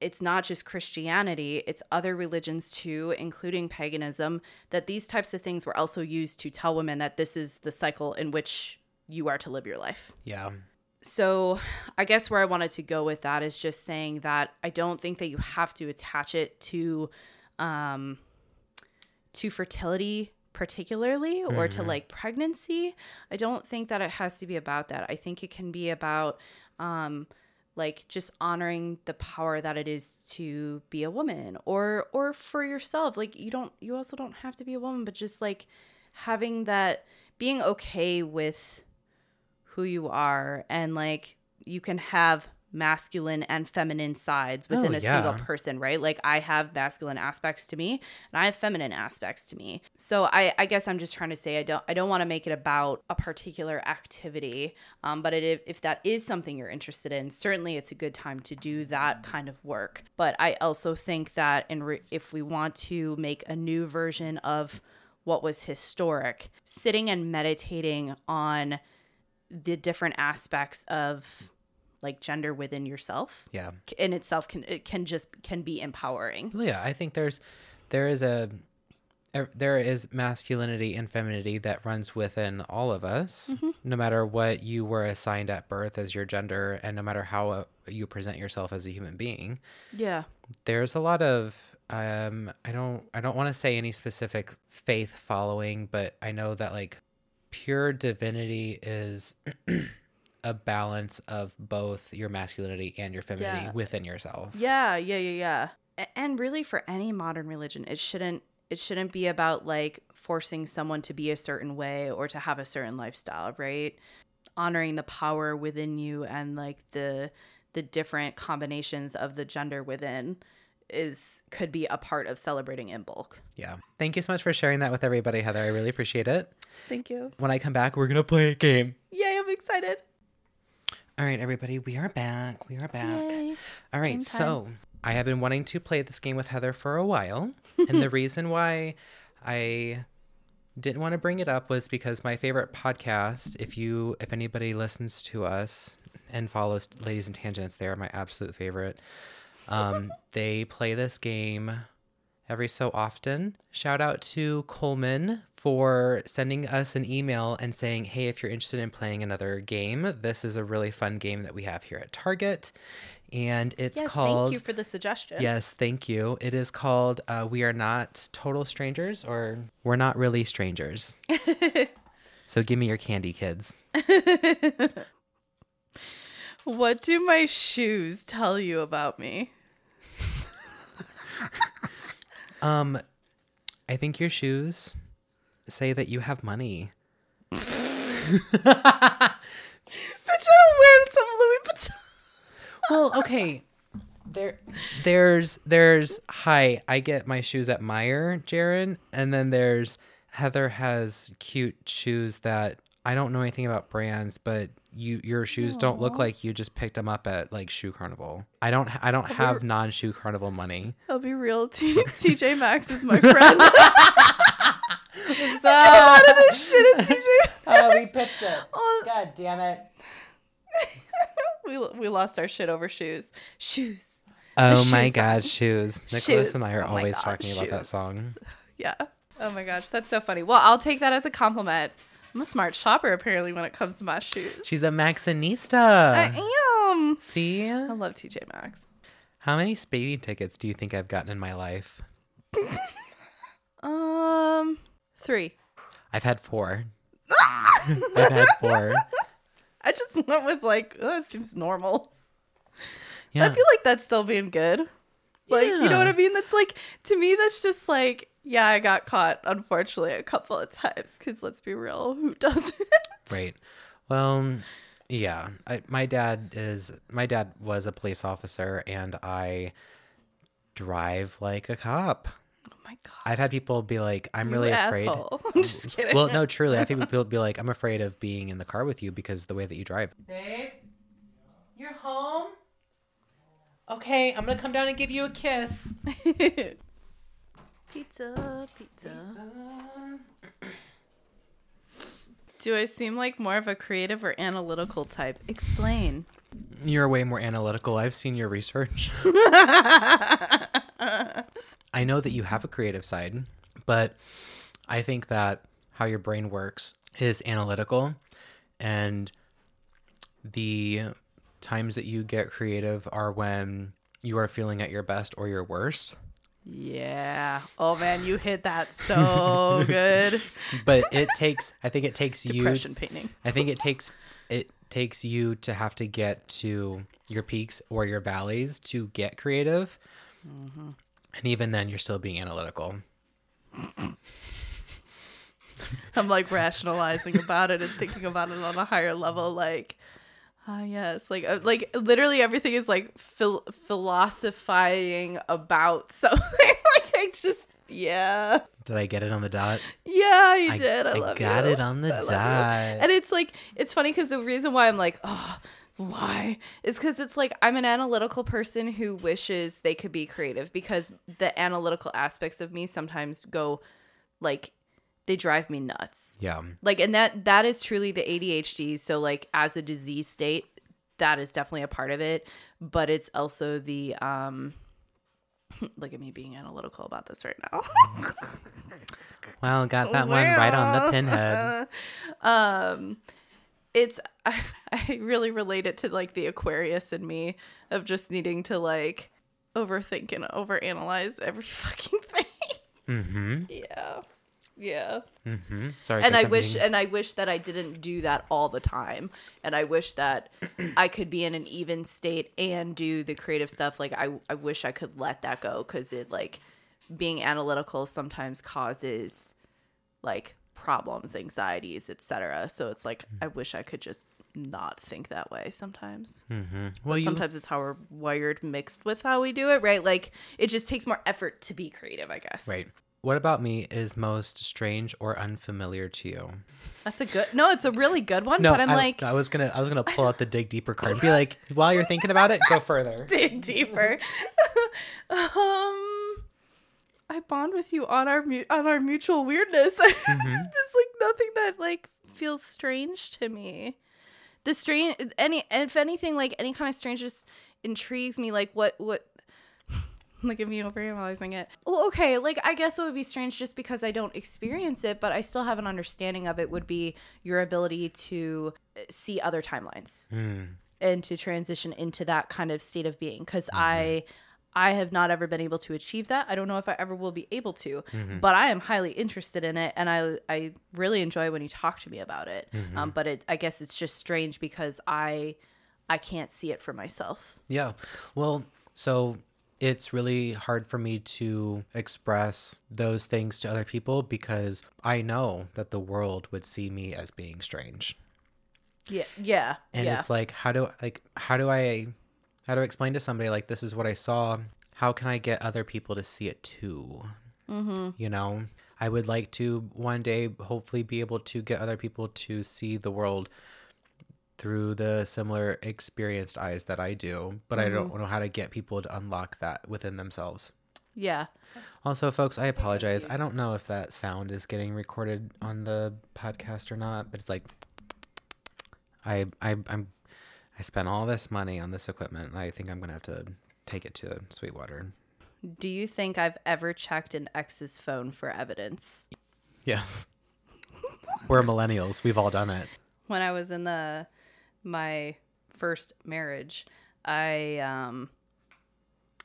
it's not just Christianity, it's other religions too, including paganism, that these types of things were also used to tell women that this is the cycle in which you are to live your life. Yeah. So, I guess where I wanted to go with that is just saying that I don't think that you have to attach it to um to fertility particularly or to like pregnancy. I don't think that it has to be about that. I think it can be about um like just honoring the power that it is to be a woman or or for yourself. Like you don't you also don't have to be a woman, but just like having that being okay with who you are and like you can have masculine and feminine sides within Oh, a single person right? Like i have masculine aspects to me and i have feminine aspects to me. So i i guess i'm just trying to say i don't i don't want to make it about a particular activity um, but it, if that is something you're interested in certainly it's a good time to do that kind of work. But i also think that in re- if we want to make a new version of what was historic sitting and meditating on the different aspects of like gender within yourself Yeah. in itself can it can just can be empowering Well, yeah, I think there's there is a er, there is masculinity and femininity that runs within all of us, no matter what you were assigned at birth as your gender, and no matter how uh, you present yourself as a human being. yeah There's a lot of um, I don't I don't want to say any specific faith following, but I know that like pure divinity is a balance of both your masculinity and your femininity Yeah. within yourself. yeah yeah yeah yeah and really for any modern religion it shouldn't it shouldn't be about like forcing someone to be a certain way or to have a certain lifestyle right honoring the power within you and like the the different combinations of the gender within is could be a part of celebrating Imbolc Yeah. Thank you so much for sharing that with everybody, Heather. I really appreciate it. thank you When I come back, we're going to play a game. yay i'm excited All right, everybody, we are back. We are back. Yay. All right, so I have been wanting to play this game with Heather for a while. and the reason why I didn't want to bring it up was because my favorite podcast, if you if anybody listens to us and follows Ladies and Tangents, they are my absolute favorite. Um, they play this game every so often. Shout out to Coleman for sending us an email and saying, "Hey, if you're interested in playing another game, this is a really fun game that we have here at Target." And it's yes called thank you for the suggestion Yes, thank you. It is called uh, We Are Not Total Strangers or We're Not Really Strangers. so give me your candy, kids. What do my shoes tell you about me? Um, I think your shoes say that you have money. Bitch, I have wearing some Louis Vuitton. Well, okay. There, there's, there's. Hi, I get my shoes at Meijer, Jaron, and then there's Heather has cute shoes that I don't know anything about brands, but you your shoes don't look like you just picked them up at like Shoe Carnival. I don't, I don't have non Shoe Carnival money. I'll be real. T- TJ Maxx is my friend. Stop! this shit at TJ. oh, we picked it. Oh, God damn it. we we lost our shit over shoes. Shoes. Oh shoe my God, songs. shoes. Nicholas Shoes. and I are Oh always God, talking about that song. Yeah. Oh my gosh, that's so funny. Well, I'll take that as a compliment. I'm a smart shopper apparently when it comes to my shoes. She's a Maxxinista. I am. See? I love TJ Maxx. How many speeding tickets do you think I've gotten in my life? Um, three. I've had four. I've had four. I just went with like, oh, it seems normal. Yeah. I feel like that's still being good. Like, you know what I mean? That's like, to me, that's just like, yeah, I got caught, unfortunately, a couple of times. Because let's be real, who doesn't? Right. Well, yeah. I, my dad is my dad was a police officer, and I drive like a cop. Oh my God. I've had people be like, "I'm you really afraid." I'm just kidding. Well, no, truly, I've had people be like, "I'm afraid of being in the car with you because the way that you drive." Babe, you're home? Okay, I'm gonna come down and give you a kiss. Pizza, pizza. Do I seem like more of a creative or analytical type? Explain. You're way more analytical. I've seen your research. I know that you have a creative side, but I think that how your brain works is analytical and the times that you get creative are when you are feeling at your best or your worst. Yeah. Oh man, you hit that so good. But it takes I think it takes you Depression painting. I think it takes it takes you to have to get to your peaks or your valleys to get creative. Mm-hmm. And even then you're still being analytical. I'm like rationalizing about it and thinking about it on a higher level, like, ah, yes, like, uh, like literally everything is like phil- philosophizing about something. like, I just, yeah, Did I get it on the dot? yeah, you I- did. I, I love got you. it on the I dot. And it's like, it's funny because the reason why I'm like, oh, why is because it's like I'm an analytical person who wishes they could be creative because the analytical aspects of me sometimes go like they drive me nuts Yeah. like and that that is truly the ADHD so like as a disease state that is definitely a part of it but it's also the um look at me being analytical about this right now Well, got that one right on the pinhead. um it's I, I really relate it to like the aquarius in me of just needing to like overthink and overanalyze every fucking thing Mm-hmm. yeah yeah Mm-hmm. Sorry. and I wish being- and I wish that I didn't do that all the time. And I wish that I could be in an even state and do the creative stuff. Like I I wish I could let that go cuz it like being analytical sometimes causes like problems, anxieties, etc. So it's like I wish I could just not think that way sometimes. Mhm. But Well, you sometimes it's how we're wired mixed with how we do it, right? Like it just takes more effort to be creative, I guess. right. What about me is most strange or unfamiliar to you? That's a good. No, it's a really good one, but I'm I, like I was gonna I was gonna pull out the dig deeper card and be like, while you're thinking about it, go further. dig deeper. um, I bond with you on our mu- on our mutual weirdness. There's like nothing that like feels strange to me. The strange any if anything like any kind of strangeness intrigues me. Like what what. Look at me over overanalyzing it. Well, okay, like I guess it would be strange just because I don't experience it, but I still have an understanding of it. Would be your ability to uh, see other timelines Mm. and to transition into that kind of state of being because i i have not ever been able to achieve that i don't know if i ever will be able to but i am highly interested in it and i i really enjoy when you talk to me about it um, but it i guess it's just strange because i i can't see it for myself Yeah. Well, so it's really hard for me to express those things to other people because I know that the world would see me as being strange. yeah yeah And yeah it's like how do like how do I how do I explain to somebody like this is what I saw? How can I get other people to see it too? Mm-hmm. You know, I would like to one day hopefully be able to get other people to see the world through the similar experienced eyes that I do, but I don't mm-hmm. know how to get people to unlock that within themselves. yeah Also, folks, I apologize. I don't know if that sound is getting recorded on the podcast or not, but it's like I I I'm I spent all this money on this equipment, and I think I'm gonna have to take it to Sweetwater. do you think i've ever checked an ex's phone for evidence Yes, we're millennials. We've all done it. when I was in the my first marriage, I um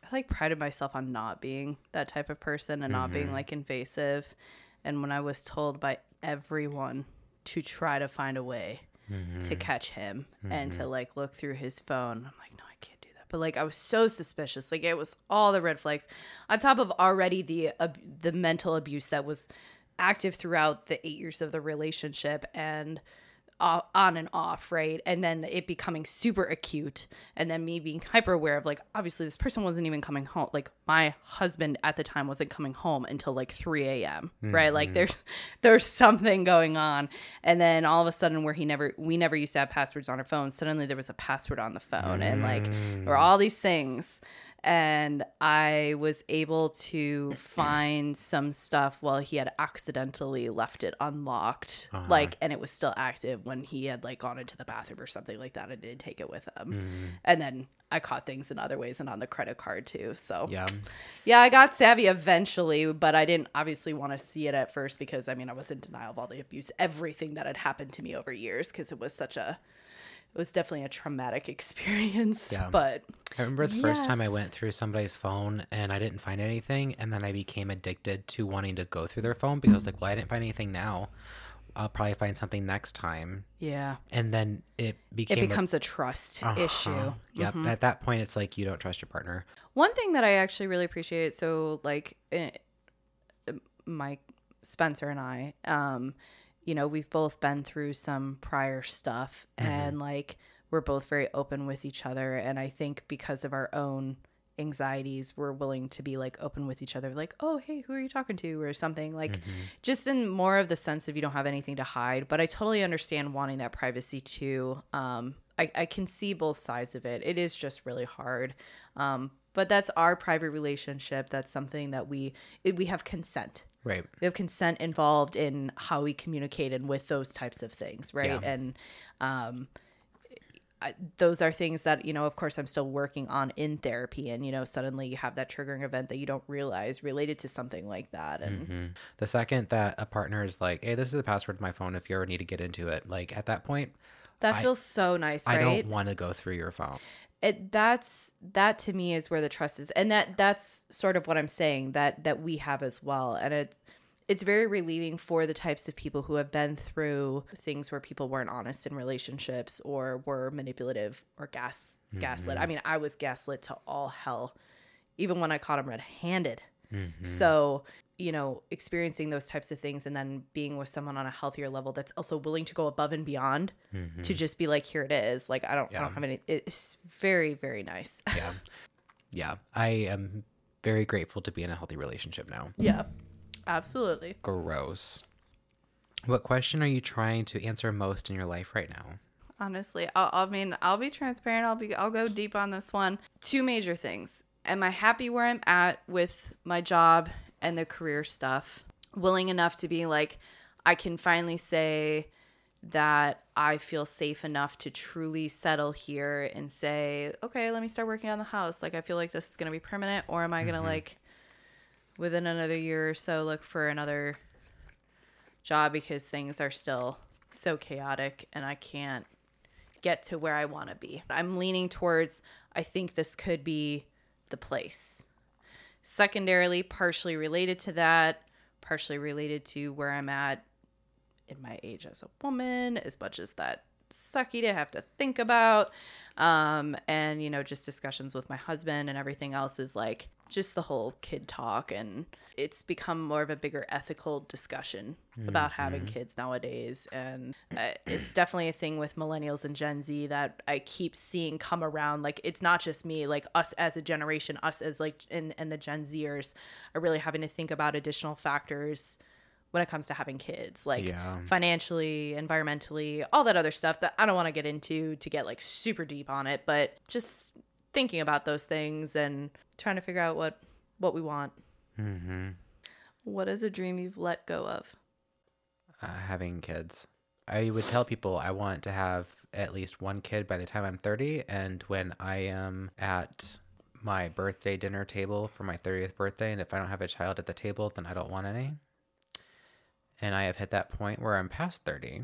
I like prided myself on not being that type of person and not being mm-hmm. like invasive. And when I was told by everyone to try to find a way to mm-hmm. catch him and to mm-hmm. like look through his phone, I'm like, no, I can't do that. But like I was so suspicious. Like it was all the red flags. On top of already the ab- the mental abuse that was active throughout the 8 years of the relationship and on and off, right? And then it becoming super acute, and then me being hyper aware of like, obviously, this person wasn't even coming home. Like, my husband at the time wasn't coming home until like 3 a.m., mm, right? Like, mm. there's there's something going on. And then all of a sudden, where he never, we never used to have passwords on our phone, suddenly there was a password on the phone, and like, there were mm. all these things. And I was able to find some stuff while he had accidentally left it unlocked, uh-huh. like, and it was still active when he had like gone into the bathroom or something like that. I did take it with him, and then I caught things in other ways and on the credit card too. So Yeah. yeah, I got savvy eventually, but I didn't obviously want to see it at first because I mean I was in denial of all the abuse, everything that had happened to me over years because it was such a, it was definitely a traumatic experience. Yeah. But I remember the first time I went through somebody's phone and I didn't find anything, and then I became addicted to wanting to go through their phone because I was like, well, I didn't find anything now. I'll probably find something next time. yeah, And then it became it becomes a trust Uh-huh. issue. Yep. And at that point, it's like you don't trust your partner. One thing that I actually really appreciate, so like eh, Mike Spencer and I, um, you know, we've both been through some prior stuff and like we're both very open with each other. And I think because of our own anxieties, we're willing to be like open with each other, like, oh, hey, who are you talking to? Or something like just in more of the sense of you don't have anything to hide. But I totally understand wanting that privacy too. Um, I, I can see both sides of it. It is just really hard. Um, but that's our private relationship. That's something that we it, we have consent. Right. We have consent involved in how we communicate and with those types of things, right? Yeah. And um, I, those are things that you know. Of course, I'm still working on in therapy, and you know, suddenly you have that triggering event that you don't realize related to something like that, and Mhm. The second that a partner is like, hey, this is the password to my phone if you ever need to get into it, like at that point, that I- feels so nice, I don't want to go through your phone. it that's that to me is where the trust is and that that's sort of what i'm saying that that we have as well and it it's very relieving for the types of people who have been through things where people weren't honest in relationships or were manipulative or gas mm-hmm. gaslit. I mean i was gaslit to all hell even when i caught him red-handed. Mm-hmm. So you know experiencing those types of things and then being with someone on a healthier level that's also willing to go above and beyond mm-hmm. to just be like here it is. Like i don't, I don't have any it's very very nice. Yeah. yeah. I am very grateful to be in a healthy relationship now. yeah absolutely. Gross. What question are you trying to answer most in your life right now? honestly I'll, i mean i'll be transparent. I'll be i'll go deep on this one. Two major things. Am i happy where i'm at with my job and the career stuff? Willing enough to be like i can finally say that i feel safe enough to truly settle here and say okay let me start working on the house. Like i feel like this is going to be permanent or am i going to mm-hmm. like within another year or so look for another job because things are still so chaotic and i can't get to where I want to be. I'm leaning towards I think this could be the place. Secondarily, partially related to that, partially related to where I'm at in my age as a woman, as much as that sucky to have to think about. Um, and, you know, just discussions with my husband and everything else is like just the whole kid talk. And it's become more of a bigger ethical discussion about having kids nowadays. And uh, it's definitely a thing with millennials and Gen Z that I keep seeing come around. Like, it's not just me, like us as a generation, us as like, and, and the Gen Zers are really having to think about additional factors when it comes to having kids like Yeah. financially environmentally all that other stuff that i don't want to get into to get like super deep on it but just thinking about those things and trying to figure out what what we want Mm-hmm. what is a dream you've let go of Uh, having kids. I would tell people I want to have at least one kid by the time I'm 30. And when I am at my birthday dinner table for my 30th birthday, and if I don't have a child at the table, then I don't want any. And I have hit that point where I'm past 30.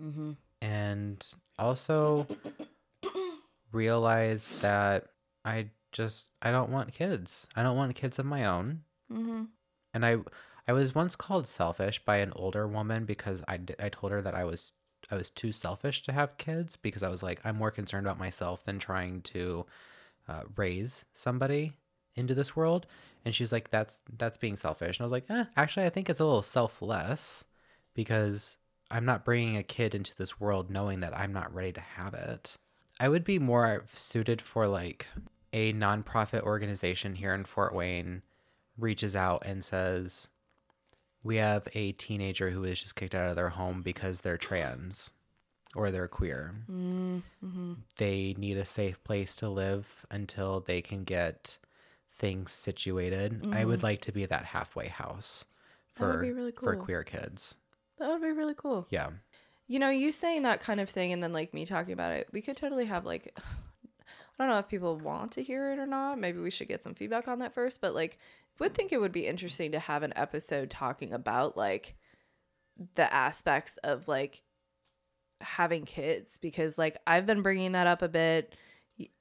mm-hmm. and also realize that I just I don't want kids. I don't want kids of my own. Mm-hmm. And I I was once called selfish by an older woman because I di- I told her that I was I was too selfish to have kids because I was like I'm more concerned about myself than trying to uh, raise somebody into this world. And she's like, that's that's being selfish. And I was like, eh, actually, I think it's a little selfless because I'm not bringing a kid into this world knowing that I'm not ready to have it. I would be more suited for like a nonprofit organization here in Fort Wayne reaches out and says, We have a teenager who is just kicked out of their home because they're trans or they're queer. Mm-hmm. They need a safe place to live until they can get things situated. I would like to be that halfway house for really for queer kids. That would be really cool. Yeah. You know, you saying that kind of thing and then like me talking about it, we could totally have like I don't know if people want to hear it or not. Maybe we should get some feedback on that first, but like would think it would be interesting to have an episode talking about like the aspects of like having kids because like I've been bringing that up a bit.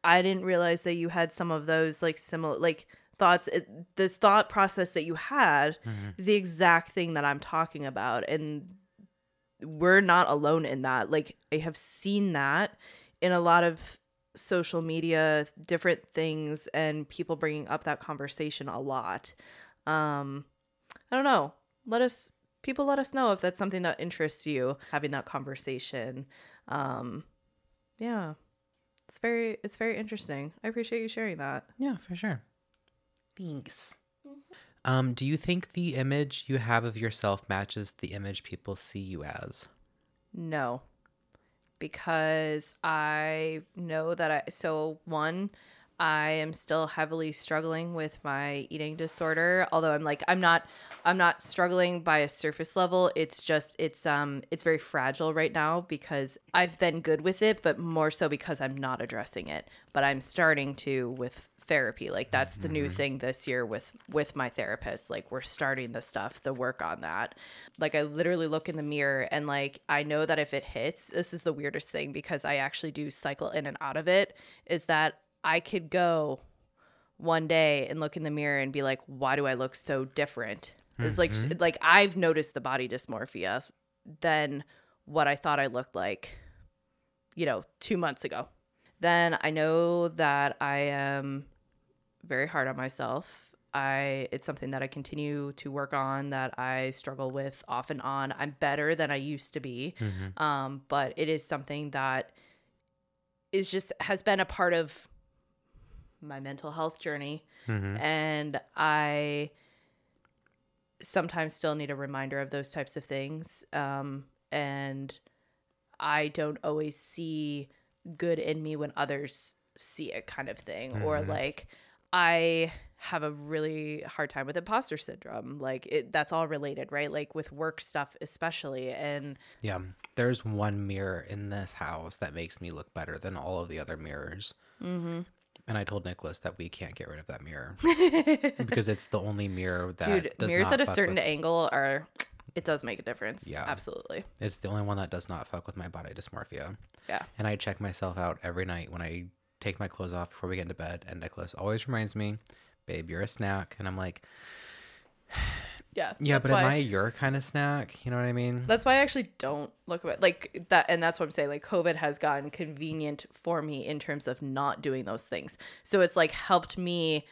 I didn't realize that you had some of those like similar like thoughts it, the thought process that you had mm-hmm. is the exact thing that I'm talking about and we're not alone in that. Like I have seen that in a lot of social media, different things, and people bringing up that conversation a lot. Um, I don't know. Let us people let us know if that's something that interests you. Having that conversation. Um, yeah, it's very it's very interesting. I appreciate you sharing that. Yeah, for sure. Thanks. Um, do you think the image you have of yourself matches the image people see you as? No. Because I know that I so one I am still heavily struggling with my eating disorder although I'm like I'm not I'm not struggling by a surface level it's just it's um it's very fragile right now because I've been good with it but more so because I'm not addressing it but I'm starting to with therapy. Like that's the new mm-hmm. thing this year with with my therapist. Like we're starting the stuff the work on that. Like i literally look in the mirror and like i know that if it hits this is the weirdest thing because i actually do cycle in and out of it is that i could go one day and look in the mirror and be like why do i look so different? It's like mm-hmm. like i've noticed the body dysmorphia than what i thought i looked like you know 2 months ago. Then i know that i am very hard on myself. I it's something that I continue to work on that I struggle with off and on. I'm better than I used to be. Um, but it is something that is just has been a part of my mental health journey and I sometimes still need a reminder of those types of things. Um, and I don't always see good in me when others see it kind of thing or like I have a really hard time with imposter syndrome. Like it that's all related, right? Like with work stuff especially and Yeah, there's one mirror in this house that makes me look better than all of the other mirrors. Mm-hmm. And I told Nicholas that we can't get rid of that mirror because it's the only mirror that dude, mirrors at a certain with- angle are it does make a difference. Yeah. Absolutely. It's the only one that does not fuck with my body dysmorphia. Yeah. And I check myself out every night when I take my clothes off before we get into bed. And Nicholas always reminds me, "Babe, you're a snack." And I'm like, Yeah. "Yeah, but why- am I your kind of snack?" You know what I mean? That's why I actually don't look at like that, and that's what I'm saying. Like COVID has gotten convenient for me in terms of not doing those things. So it's like helped me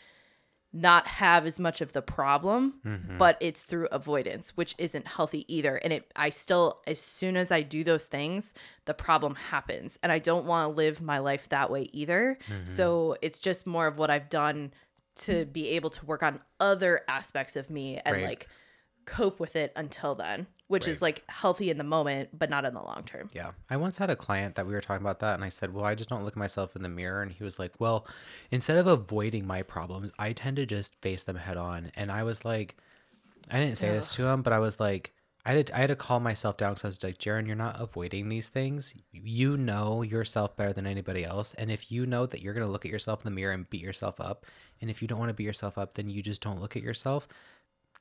not have as much of the problem, Mm-hmm. but it's through avoidance, which isn't healthy either. And it, I still, as soon as I do those things, the problem happens, and I don't want to live my life that way either. Mm-hmm. So it's just more of what I've done to be able to work on other aspects of me and Right. like cope with it until then, which is like healthy in the moment, but not in the long term. Yeah. I once had a client that we were talking about that, and I said, Well, I just don't look at myself in the mirror. And he was like, Well, instead of avoiding my problems, I tend to just face them head on. And I was like, I didn't say this to him, but I was like, I had, I had to calm myself down because I was like, Jaron, you're not avoiding these things. You know yourself better than anybody else. And if you know that you're going to look at yourself in the mirror and beat yourself up, and if you don't want to beat yourself up, then you just don't look at yourself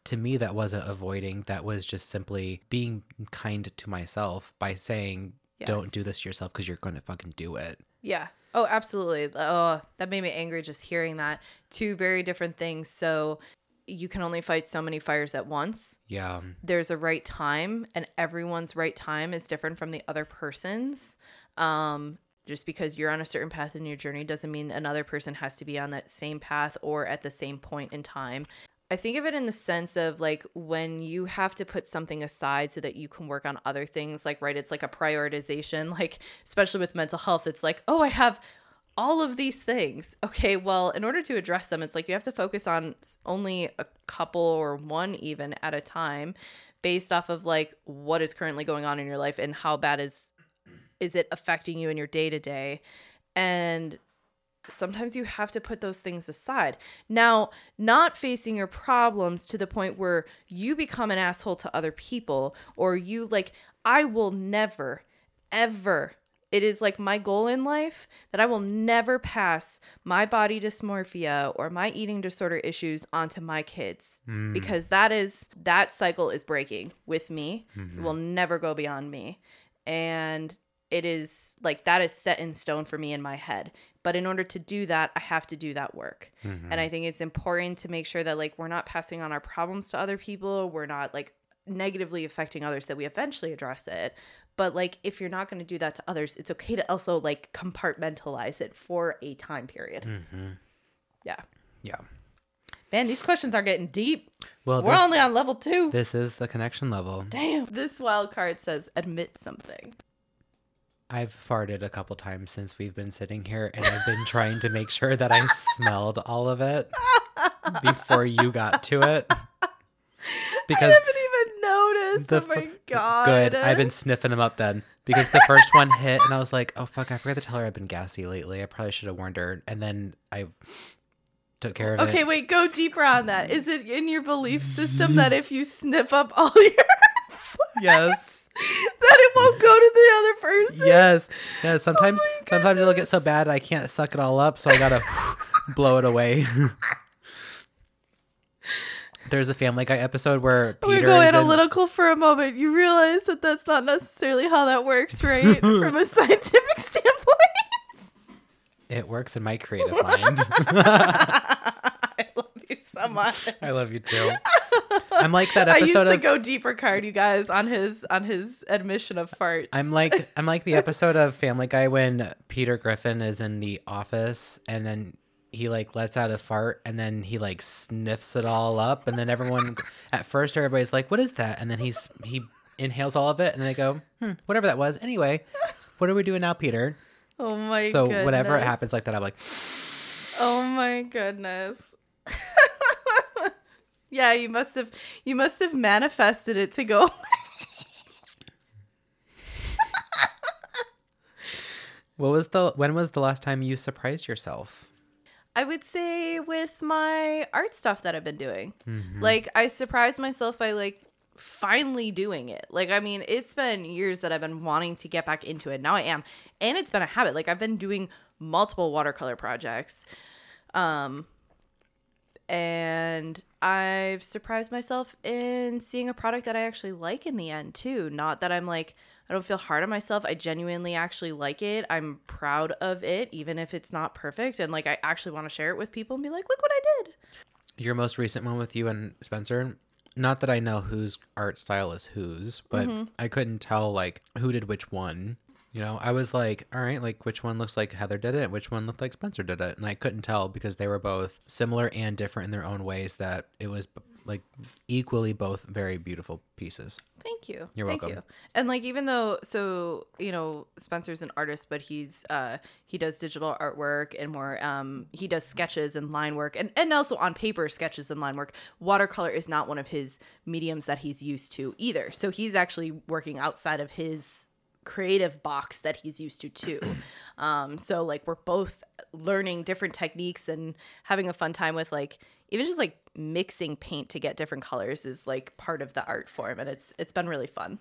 to me that wasn't avoiding that was just simply being kind to myself by saying Yes. don't do this to yourself because you're going to fucking do it Yeah. Oh, absolutely. Oh, that made me angry just hearing that. Two very different things. So you can only fight so many fires at once. yeah There's a right time, and everyone's right time is different from the other person's. Um, just because you're on a certain path in your journey doesn't mean another person has to be on that same path or at the same point in time. I think of it in the sense of like when you have to put something aside so that you can work on other things, like, right, it's like a prioritization, like, especially with mental health, it's like, oh, I have all of these things. Okay, well, in order to address them, it's like you have to focus on only a couple or one even at a time based off of like what is currently going on in your life and how bad is is it affecting you in your day to day and sometimes you have to put those things aside now not facing your problems to the point where you become an asshole to other people or you like i will never ever it is like my goal in life that I will never pass my body dysmorphia or my eating disorder issues onto my kids hmm. because that is that cycle is breaking with me. It mm-hmm. will never go beyond me. And it is like that is set in stone for me in my head. But in order to do that, I have to do that work. Mm-hmm. And I think it's important to make sure that like we're not passing on our problems to other people, we're not like negatively affecting others that we eventually address it. But like if you're not going to do that to others it's okay to also like compartmentalize it for a time period. Mm-hmm. Yeah. Yeah. man these questions are getting deep. Well, we're this, only on level two. this is the connection level. damn this wild card says admit something I've farted a couple times since we've been sitting here, and I've been trying to make sure that I smelled all of it before you got to it. Because I haven't even noticed oh my god good, I've been sniffing them up then. Because the first one hit, and I was like, "Oh fuck, I forgot to tell her I've been gassy lately. I probably should have warned her." And then I took care of it. okay wait go deeper on that is it in your belief system that if you sniff up all your Yes. that it won't go to the other person Yes. Yeah. Oh sometimes, Oh sometimes it'll get so bad I can't suck it all up, so I gotta blow it away. There's a Family Guy episode where We're Peter going is in, analytical for a moment. You realize that that's not necessarily how that works, right? From a scientific standpoint. It works in my creative mind. I love you so much. I love you too. I'm like that I used episode the of. go deeper card, you guys, on his on his admission of farts. I'm like I'm like the episode of Family Guy when Peter Griffin is in the office and then he like lets out a fart and then he like sniffs it all up and then everyone at first everybody's like what is that and then he's he inhales all of it and they go hmm, whatever that was anyway what are we doing now Peter oh my so goodness. whenever it happens like that I'm like Oh my goodness. yeah, you must have you must have manifested it to go. what was the when was the last time you surprised yourself I would say with my art stuff that I've been doing. Mm-hmm. Like I surprised myself by like finally doing it. Like I mean, it's been years that I've been wanting to get back into it. Now I am. And it's been a habit. Like I've been doing multiple watercolor projects. Um and I've surprised myself in seeing a product that I actually like in the end too. Not that I'm like I don't feel hard on myself. I genuinely actually like it. I'm proud of it even if it's not perfect and like I actually want to share it with people and be like, "Look what I did." your most recent one with you and Spencer. Not that I know whose art style is whose, but Mm-hmm. I couldn't tell like who did which one. You know, I was like, all right, like which one looks like Heather did it, which one looked like Spencer did it, and I couldn't tell because they were both similar and different in their own ways. That it was like equally both very beautiful pieces. Thank you. You're Thank welcome. You. And like even though so you know Spencer's an artist, but he's uh he does digital artwork and more um he does sketches and line work and and also on paper sketches and line work. Watercolor is not one of his mediums that he's used to either. So he's actually working outside of his creative box that he's used to too. Um, so like we're both learning different techniques and having a fun time with like even just like mixing paint to get different colors is like part of the art form and it's it's been really fun.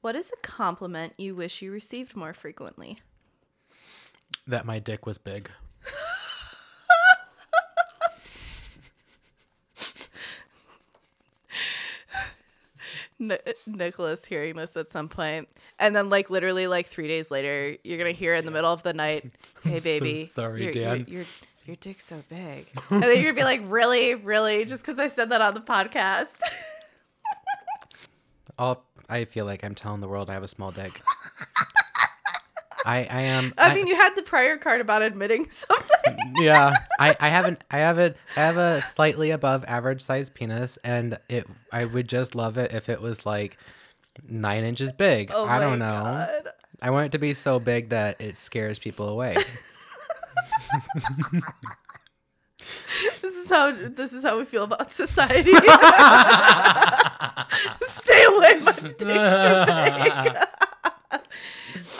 What is a compliment you wish you received more frequently? That my dick was big. N- Nicholas hearing this at some point, and then like literally like three days later, you're gonna hear in the middle of the night, "Hey so baby, sorry, your, Dan." Your, your, your dick's so big," and then you're gonna be like, "Really, really?" Just because I said that on the podcast. All I feel like I'm telling the world I have a small dick. I I am. I mean, you had the prior card about admitting something. Yeah. I I haven't. I have a. I have a slightly above average size penis, and it. I would just love it if it was like nine inches big. Oh I don't know. God. I want it to be so big that it scares people away. This is how this is how we feel about society. Stay away, my dick's too big.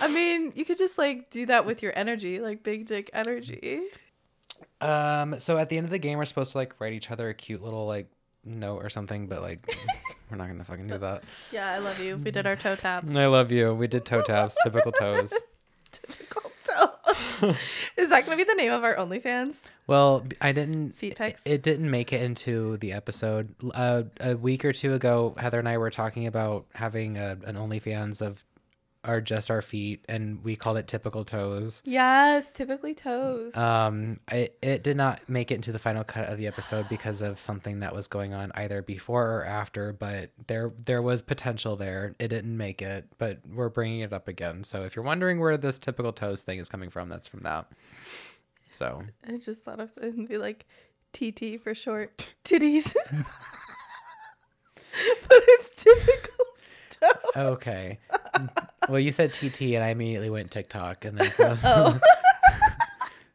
I mean, you could just like do that with your energy, like big dick energy. um. So at the end of the game, we're supposed to like write each other a cute little like note or something, but like we're not gonna fucking do that. Yeah, I love you. We did our toe taps. I love you. We did toe taps. Typical toes. Typical toes. is that going to be the name of our OnlyFans? Well, I didn't. Feet pics? It didn't make it into the episode. Uh, a week or two ago, Heather and I were talking about having a, an OnlyFans of our just our feet, and we called it typical toes. Yes, typically toes. Um, it it did not make it into the final cut of the episode because of something that was going on either before or after. But there there was potential there. It didn't make it, but we're bringing it up again. So if you're wondering where this typical toes thing is coming from, that's from that. So I just thought of it'd be like TT for short titties. but it's typical okay. well, you said TT, and I immediately went TikTok, and then so. Oh.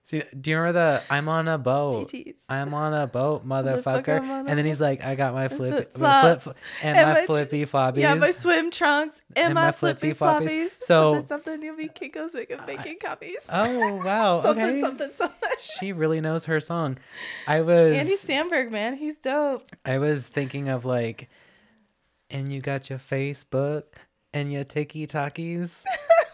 See, do you remember the "I'm on a boat"? TTs. I'm on a boat, Motherfucker, motherfucker. On a And then he's like, I got my flip, flip my flip, and, And my my flippy floppies. Yeah, my swim trunks and, And my, my flippy, flippy floppies. floppies. So- something, something you'll be Kinko's making baking copies. oh wow, something, okay. something, something. She really knows her song. I was, Andy Samberg, man, he's dope. I was thinking of like, and you got your Facebook and your tiki talkies.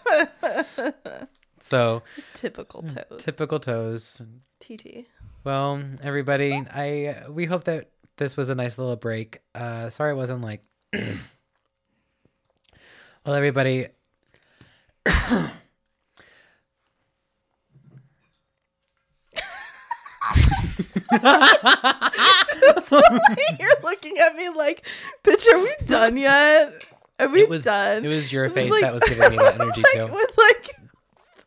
so Typical toes. typical toes. TT. Well, everybody, I we hope that this was a nice little break. Uh sorry it wasn't like Well, everybody You're looking at me like, bitch, are we done yet? Are we it was done? it was your It was face like- that was giving me that energy like, too. With like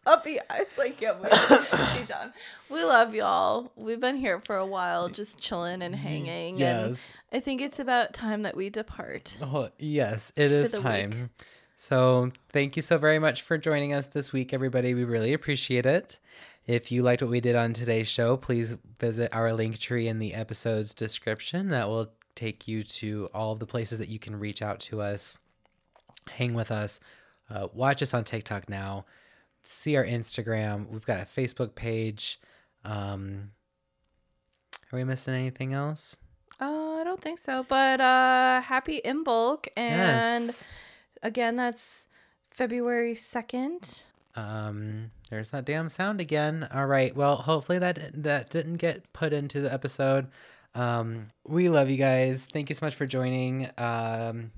puppy eyes, like yeah, we, okay, done. We love y'all. We've been here for a while, just chilling and hanging. And Yes. I think it's about time that we depart. Oh, yes, it is the week. time. So, thank you so very much for joining us this week, everybody. We really appreciate it. If you liked what we did on today's show, please visit our Linktree in the episode's description. That will take you to all of the places that you can reach out to us, hang with us, uh, watch us on TikTok now, see our Instagram. We've got a Facebook page. Um, are we missing anything else? Uh, I don't think so. But uh, happy Imbolc, and Yes. again, that's February second. Um, there's that damn sound again. All right. Well, hopefully that that didn't get put into the episode. Um, we love you guys. Thank you so much for joining. Um,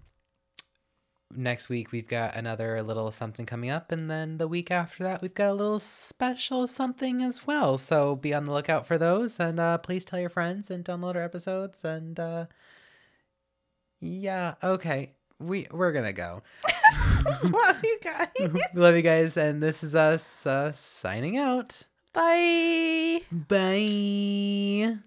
next week we've got another little something coming up, and then the week after that we've got a little special something as well. So be on the lookout for those, and uh, please tell your friends and download our episodes. And uh, yeah, okay, we we're gonna go. love you guys. Love you guys, and this is us uh, signing out. Bye. Bye.